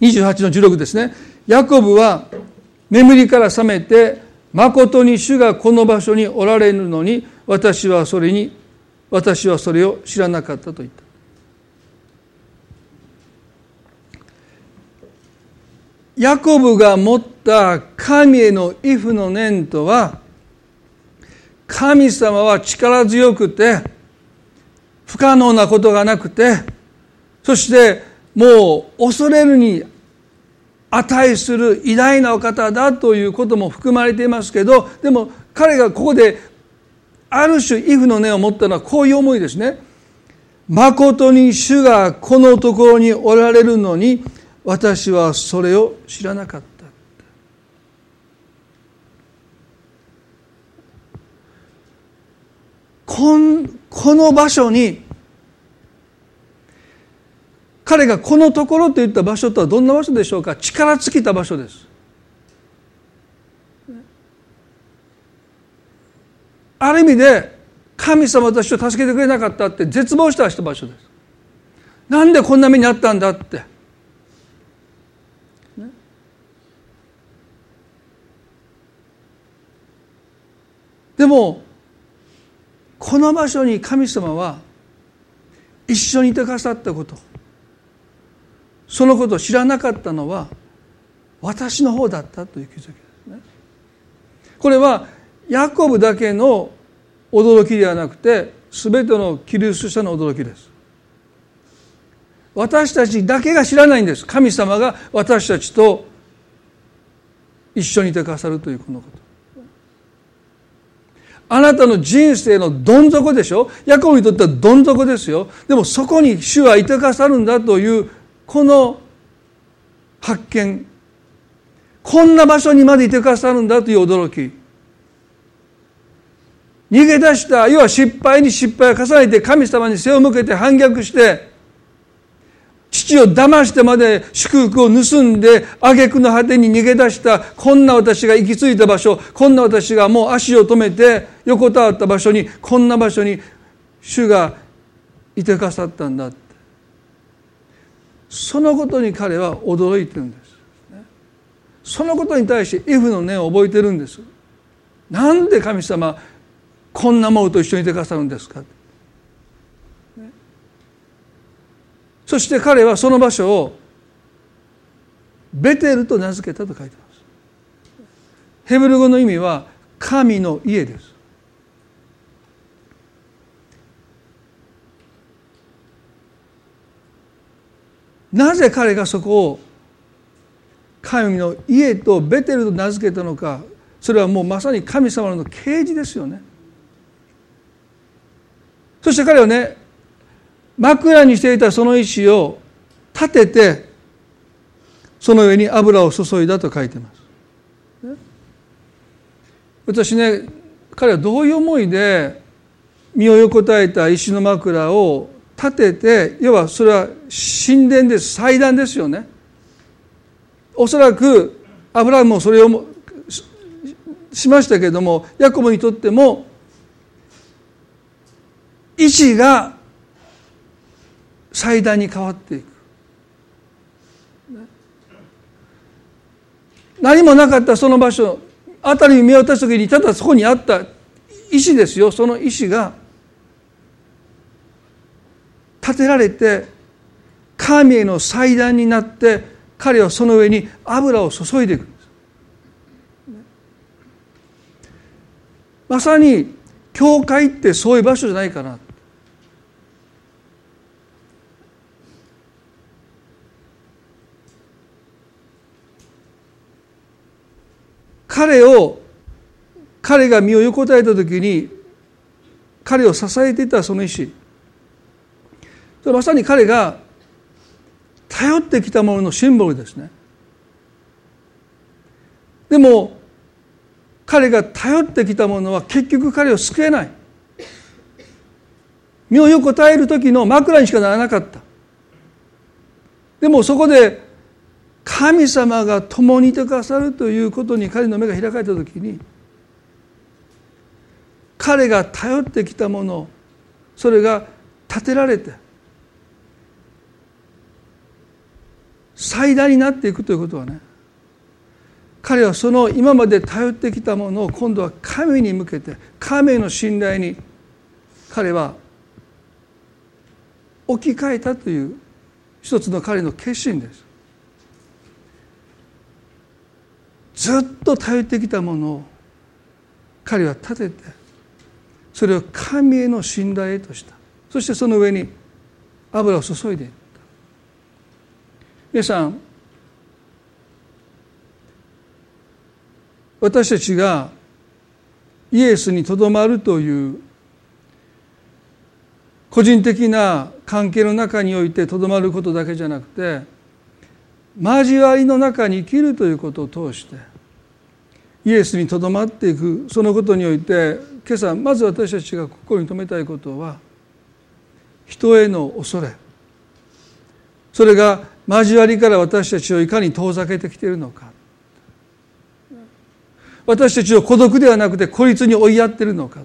28の16ですね。ヤコブは眠りから覚めてまことに主がこの場所におられるのに私はそれに私はそれを知らなかったと言った。ヤコブが持った神への畏怖の念とは神様は力強くて不可能なことがなくてそしてもう恐れるに値する偉大なお方だということも含まれていますけどでも彼がここである種畏怖の念を持ったのはこういう思いですね。誠に主がこのところにおられるのに私はそれを知らなかった。こんこの場所に彼がこのところといった場所とはどんな場所でしょうか？力尽きた場所です。ある意味で神様私を助けてくれなかったって絶望した場所です。なんでこんな目にあったんだって。でもこの場所に神様は一緒にいてくださったことそのことを知らなかったのは私の方だったという気づきですね。これはヤコブだけの驚きではなくて全てのキリスト者の驚きです。私たちだけが知らないんです神様が私たちと一緒にいてくださるというこのことあなたの人生のどん底でしょ？ヤコブにとってはどん底ですよ。でもそこに主はいてくださるんだというこの発見。こんな場所にまでいてくださるんだという驚き。逃げ出した要は失敗に失敗を重ねて神様に背を向けて反逆して父を騙してまで祝福を盗んで挙句の果てに逃げ出したこんな私が行き着いた場所こんな私がもう足を止めて横たわった場所にこんな場所に主がいてくださったんだってそのことに彼は驚いてるんです。そのことに対してイフの念を覚えてるんです。なんで神様こんなものと一緒にいてくださるんですかそして彼はその場所をベテルと名付けたと書いてます。ヘブル語の意味は神の家です。なぜ彼がそこを神の家とベテルと名付けたのかそれはもうまさに神様の啓示ですよね。そして彼はね枕にしていたその石を立ててその上に油を注いだと書いてます。私ね彼はどういう思いで身を横たえた石の枕を立てて要はそれは神殿です祭壇ですよね。おそらくアブラムもそれをしましたけれどもヤコブにとっても石が祭壇に変わっていく。何もなかったその場所辺りに見渡した時にただそこにあった石ですよ。その石が建てられて神への祭壇になって彼はその上に油を注いでいく。まさに教会ってそういう場所じゃないかな彼を彼が身を横たえた時に彼を支えていたその意志まさに彼が頼ってきたもののシンボルですね。でも彼が頼ってきたものは結局彼を救えない。身を横たえる時の枕にしかならなかった。でもそこで神様が共にいてくださるということに彼の目が開かれた時に彼が頼ってきたものそれが立てられて最大になっていくということはね彼はその今まで頼ってきたものを今度は神に向けて神の信頼に彼は置き換えたという一つの彼の決心です。ずっと頼ってきたものを彼は立ててそれを神への信頼へとした。そしてその上に油を注いでいった。皆さん私たちがイエスにとどまるという個人的な関係の中においてとどまることだけじゃなくて交わりの中に生きるということを通してイエスにとどまっていくそのことにおいて今朝まず私たちが心に留めたいことは人への恐れ。それが交わりから私たちをいかに遠ざけてきているのか。私たちを孤独ではなくて孤立に追いやっているのか。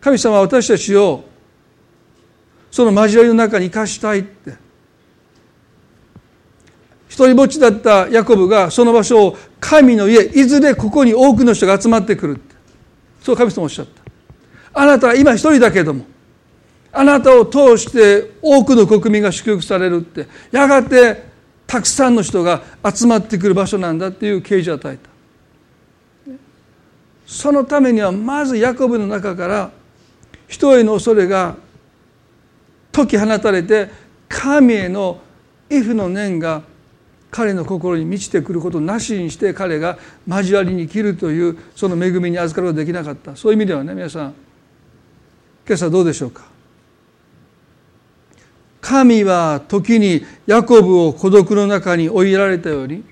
神様は私たちをその交わりの中に生かしたいって。一人ぼっちだったヤコブがその場所を神の家いずれここに多くの人が集まってくる。そう神様おっしゃった。あなたは今一人だけどもあなたを通して多くの国民が祝福されるってやがてたくさんの人が集まってくる場所なんだっていう啓示を与えた。そのためにはまずヤコブの中から人への恐れが解き放たれて神への畏怖の念が彼の心に満ちてくることなしにして彼が交わりに生きるというその恵みに預かることができなかった。そういう意味ではね皆さん今朝どうでしょうか？神は時にヤコブを孤独の中に追いやられたように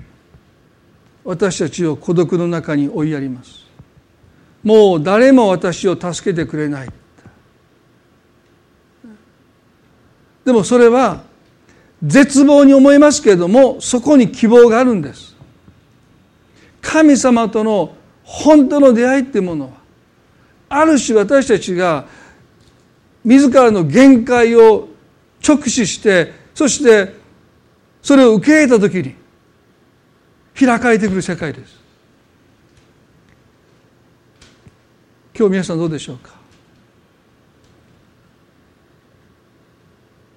私たちを孤独の中に追いやります。もう誰も私を助けてくれない。でもそれは絶望に思いますけれどもそこに希望があるんです。神様との本当の出会いっていうものはある種私たちが自らの限界を直視してそしてそれを受け入れた時に開かれてくる世界です。今日皆さんどうでしょうか？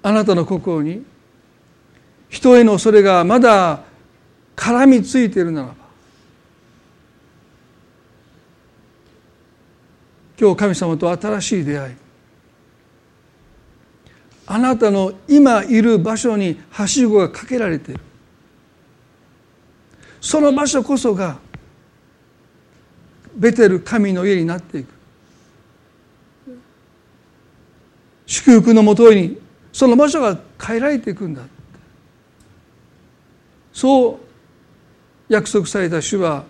あなたの心に人への恐れがまだ絡みついているならば今日神様と新しい出会いあなたの今いる場所にはしごがかけられている。その場所こそがベテル神の家になっていく。祝福のもとにその場所が変えられていくんだ。そう約束された主は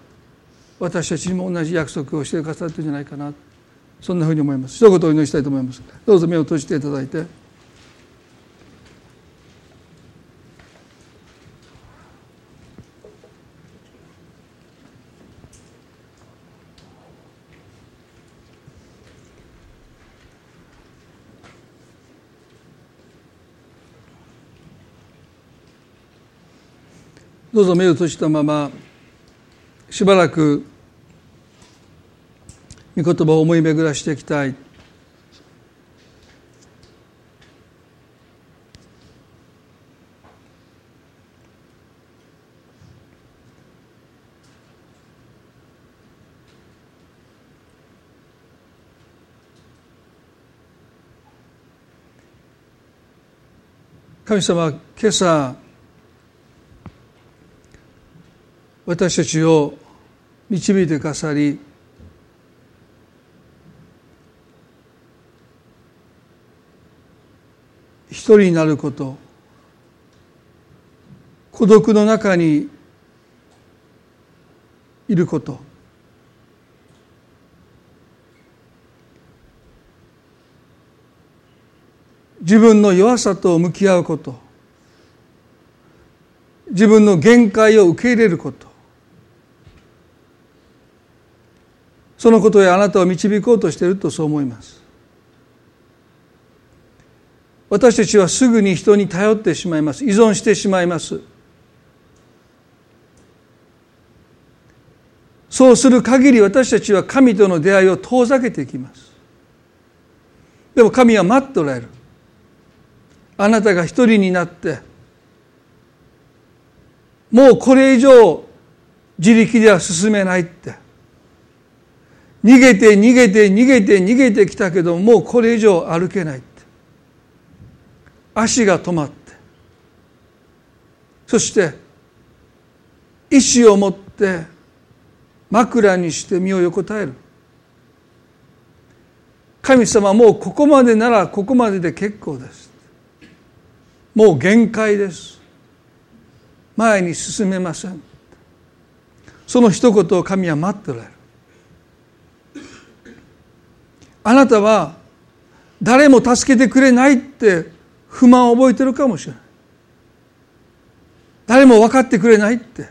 私たちにも同じ約束をしてくださってるんじゃないかな。そんなふうに思います。一言お祈りしたいと思います。どうぞ目を閉じていただいて。どうぞ目を閉じたまましばらく御言葉を思い巡らしていきたい。神様今朝私たちを導いてくださり一人になること孤独の中にいること自分の弱さと向き合うこと自分の限界を受け入れること。そのことへあなたを導こうとしているとそう思います。私たちはすぐに人に頼ってしまいます。依存してしまいます。そうする限り私たちは神との出会いを遠ざけていきます。でも神は待っておられる。あなたが一人になってもうこれ以上自力では進めないって。逃げて逃げて逃げて逃げてきたけどもうこれ以上歩けない足が止まって。そして意志を持って枕にして身を横たえる。神様もうここまでならここまでで結構です。もう限界です。前に進めません。その一言を神は待っておられる。あなたは誰も助けてくれないって不満を覚えてるかもしれない。誰も分かってくれないって。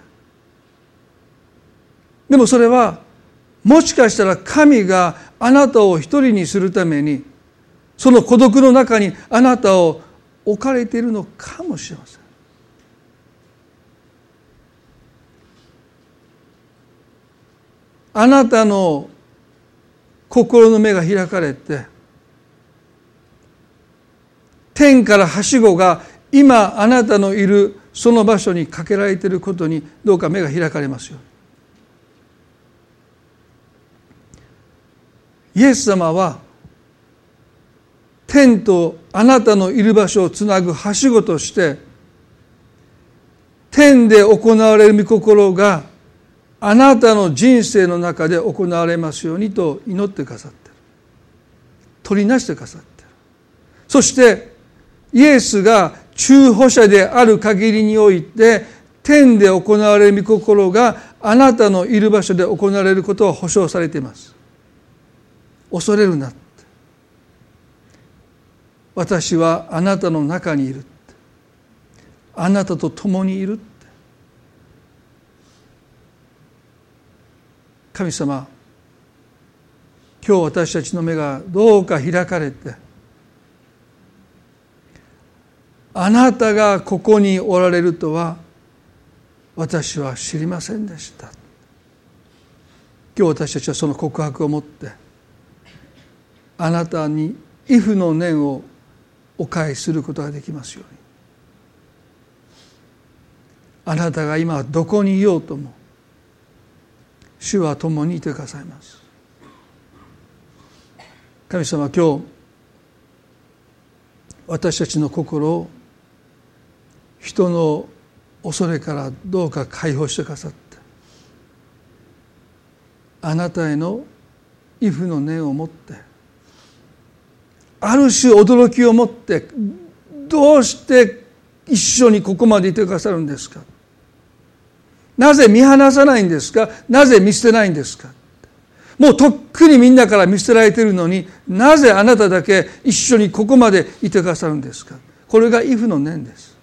でもそれはもしかしたら神があなたを一人にするためにその孤独の中にあなたを置かれているのかもしれません。あなたの心の目が開かれて天からはしごが今あなたのいるその場所にかけられていることにどうか目が開かれますよイエス様は天とあなたのいる場所をつなぐはしごとして天で行われる御心があなたの人生の中で行われますようにと祈ってくださってる。取りなしてくださってる。そしてイエスが中保者である限りにおいて天で行われる御心があなたのいる場所で行われることは保証されています。恐れるな私はあなたの中にいるあなたと共にいる神様今日私たちの目がどうか開かれてあなたがここにおられるとは私は知りませんでした。今日私たちはその告白を持ってあなたに畏怖の念をお返しすることができますように。あなたが今どこにいようとも主は共にいてくださいます。神様今日私たちの心を人の恐れからどうか解放してくださってあなたへの畏怖の念を持ってある種驚きを持ってどうして一緒にここまでいてくださるんですか。なぜ見放さないんですか？なぜ見捨てないんですか？もうとっくにみんなから見捨てられているのになぜあなただけ一緒にここまでいてくださるんですか？これが畏怖の念です。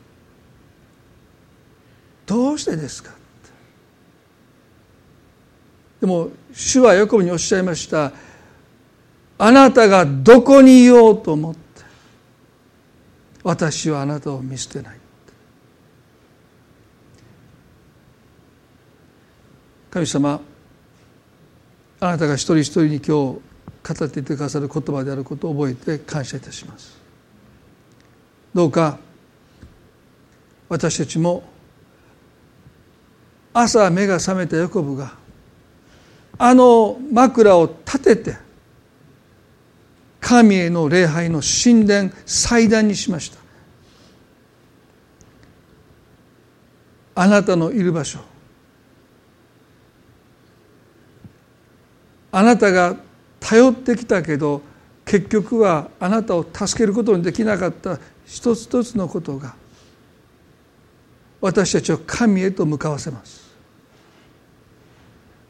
どうしてですか？でも主はヤコブにおっしゃいました。あなたがどこにいようと思って私はあなたを見捨てない。神様あなたが一人一人に今日語っていてくださる言葉であることを覚えて感謝いたします。どうか私たちも朝目が覚めたヤコブがあの枕を立てて神への礼拝の神殿祭壇にしました。あなたのいる場所あなたが頼ってきたけど結局はあなたを助けることにできなかった一つ一つのことが私たちを神へと向かわせます。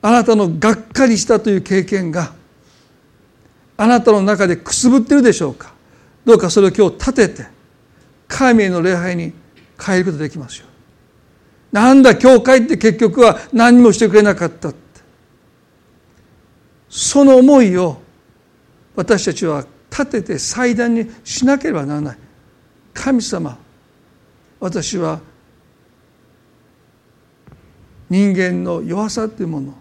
あなたのがっかりしたという経験があなたの中でくすぶってるでしょうか。どうかそれを今日立てて神への礼拝に変えることできますよ。なんだ教会って結局は何もしてくれなかった。その思いを私たちは立てて祭壇にしなければならない。神様私は人間の弱さというもの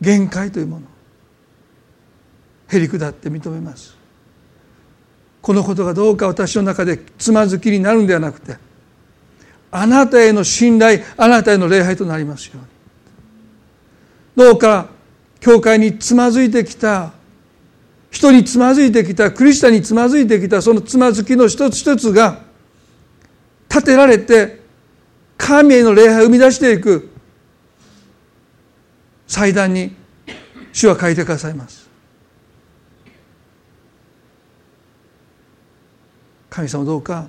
限界というものへりくだって認めます。このことがどうか私の中でつまずきになるんではなくてあなたへの信頼あなたへの礼拝となりますように。どうか教会につまずいてきた人につまずいてきたクリスチャンにつまずいてきたそのつまずきの一つ一つが立てられて神への礼拝を生み出していく祭壇に主は書いてくださいます。神様どうか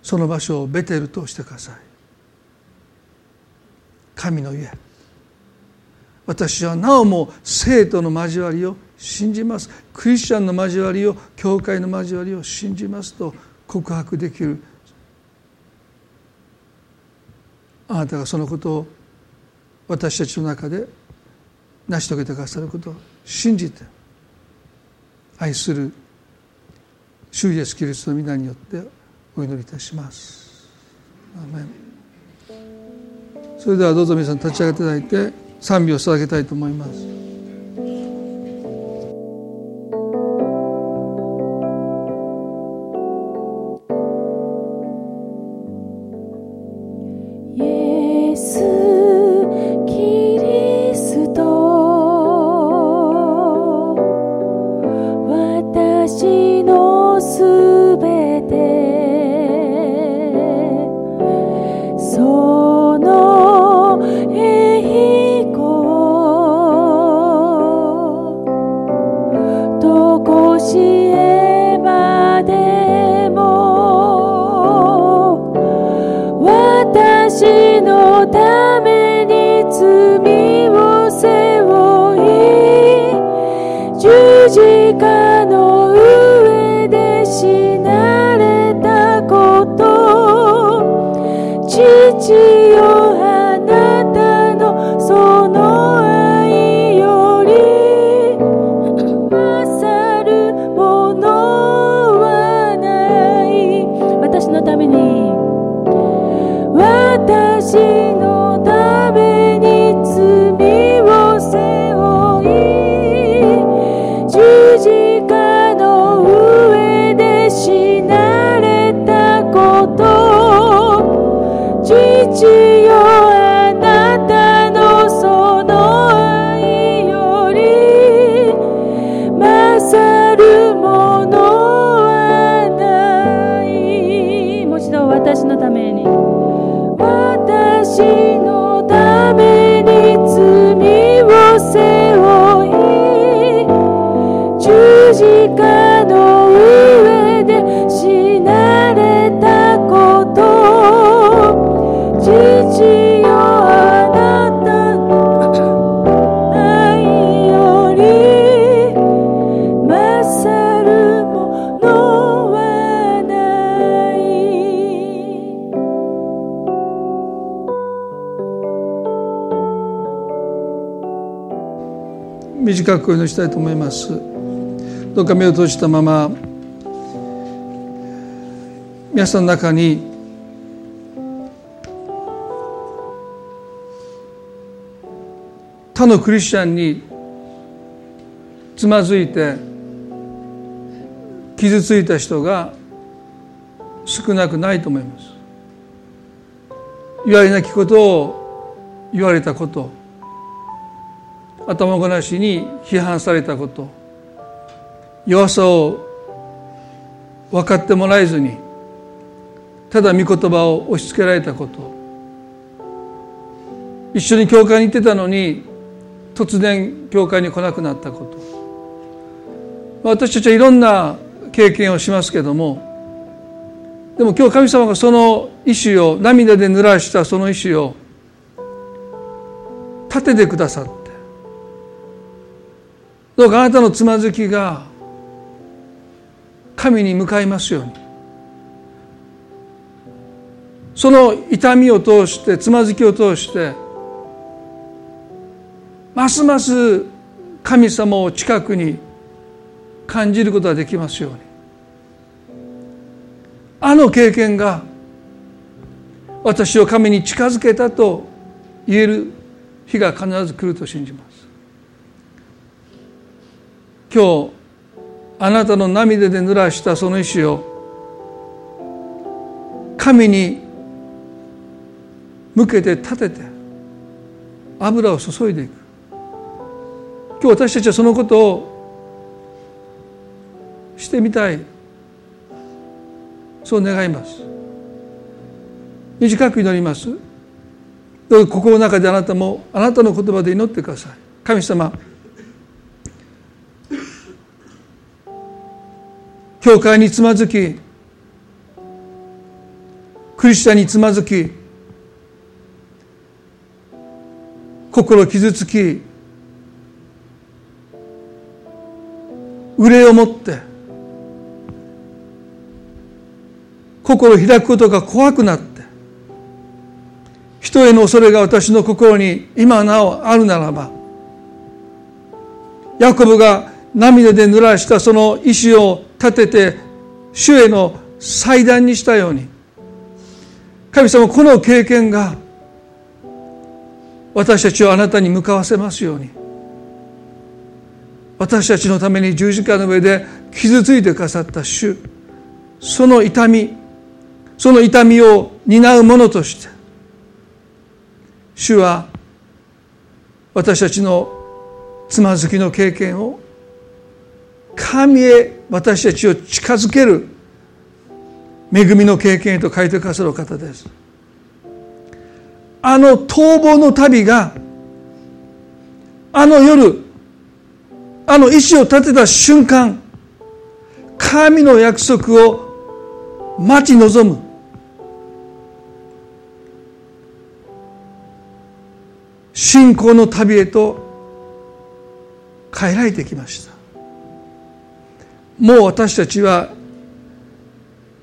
その場所をベテルとしてください。神の家。私はなおも生徒の交わりを信じます。クリスチャンの交わりを教会の交わりを信じますと告白できる。あなたがそのことを私たちの中で成し遂げてくださることを信じて愛する主イエスキリストの皆によってお祈りいたします。アメそれではどうぞ皆さん立ち上げていただいて賛美を捧げたいと思います。短くお祈りしたいと思います。どうか目を閉じたまま皆さんの中に他のクリスチャンにつまずいて傷ついた人が少なくないと思います。言われなきことを言われたこと。頭ごなしに批判されたこと。弱さを分かってもらえずにただ御言葉を押し付けられたこと。一緒に教会に行ってたのに突然教会に来なくなったこと。私たちはいろんな経験をしますけどもでも今日神様がその意志を涙で濡らしたその意志を立ててくださった。どうかあなたのつまずきが神に向かいますように。その痛みを通してつまずきを通してますます神様を近くに感じることができますように。あの経験が私を神に近づけたと言える日が必ず来ると信じます。今日あなたの涙で濡らしたその石を神に向けて立てて油を注いでいく。今日私たちはそのことをしてみたい。そう願います。短く祈ります。どうぞ心の中であなたもあなたの言葉で祈ってください。神様教会につまずきクリスチャンにつまずき心傷つき憂いを持って心を開くことが怖くなって人への恐れが私の心に今なおあるならばヤコブが涙で濡らしたその石を立てて主への祭壇にしたように。神様この経験が私たちをあなたに向かわせますように。私たちのために十字架の上で傷ついてくださった主。その痛みその痛みを担う者として主は私たちのつまずきの経験を神へ私たちを近づける恵みの経験へと書いてくださる方です。あの逃亡の旅があの夜あの意志を立てた瞬間神の約束を待ち望む。信仰の旅へと変えられてきました。もう私たちは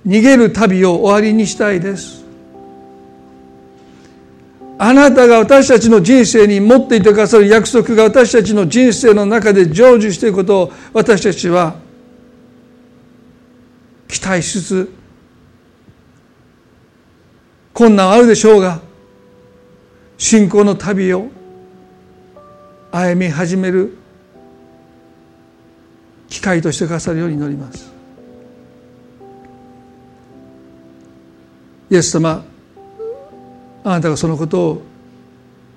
逃げる旅を終わりにしたいです。あなたが私たちの人生に持っていてくださる約束が私たちの人生の中で成就していることを私たちは期待しつつ困難はあるでしょうが信仰の旅を歩み始める。機会としてくださるように祈ります。イエス様あなたがそのことを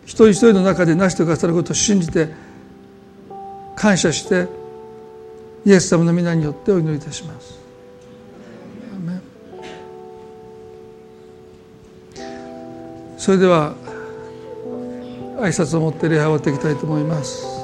一人一人の中で成してくださることを信じて感謝してイエス様の皆によってお祈りいたします。それでは挨拶を持って礼拝を終わっていきたいと思います。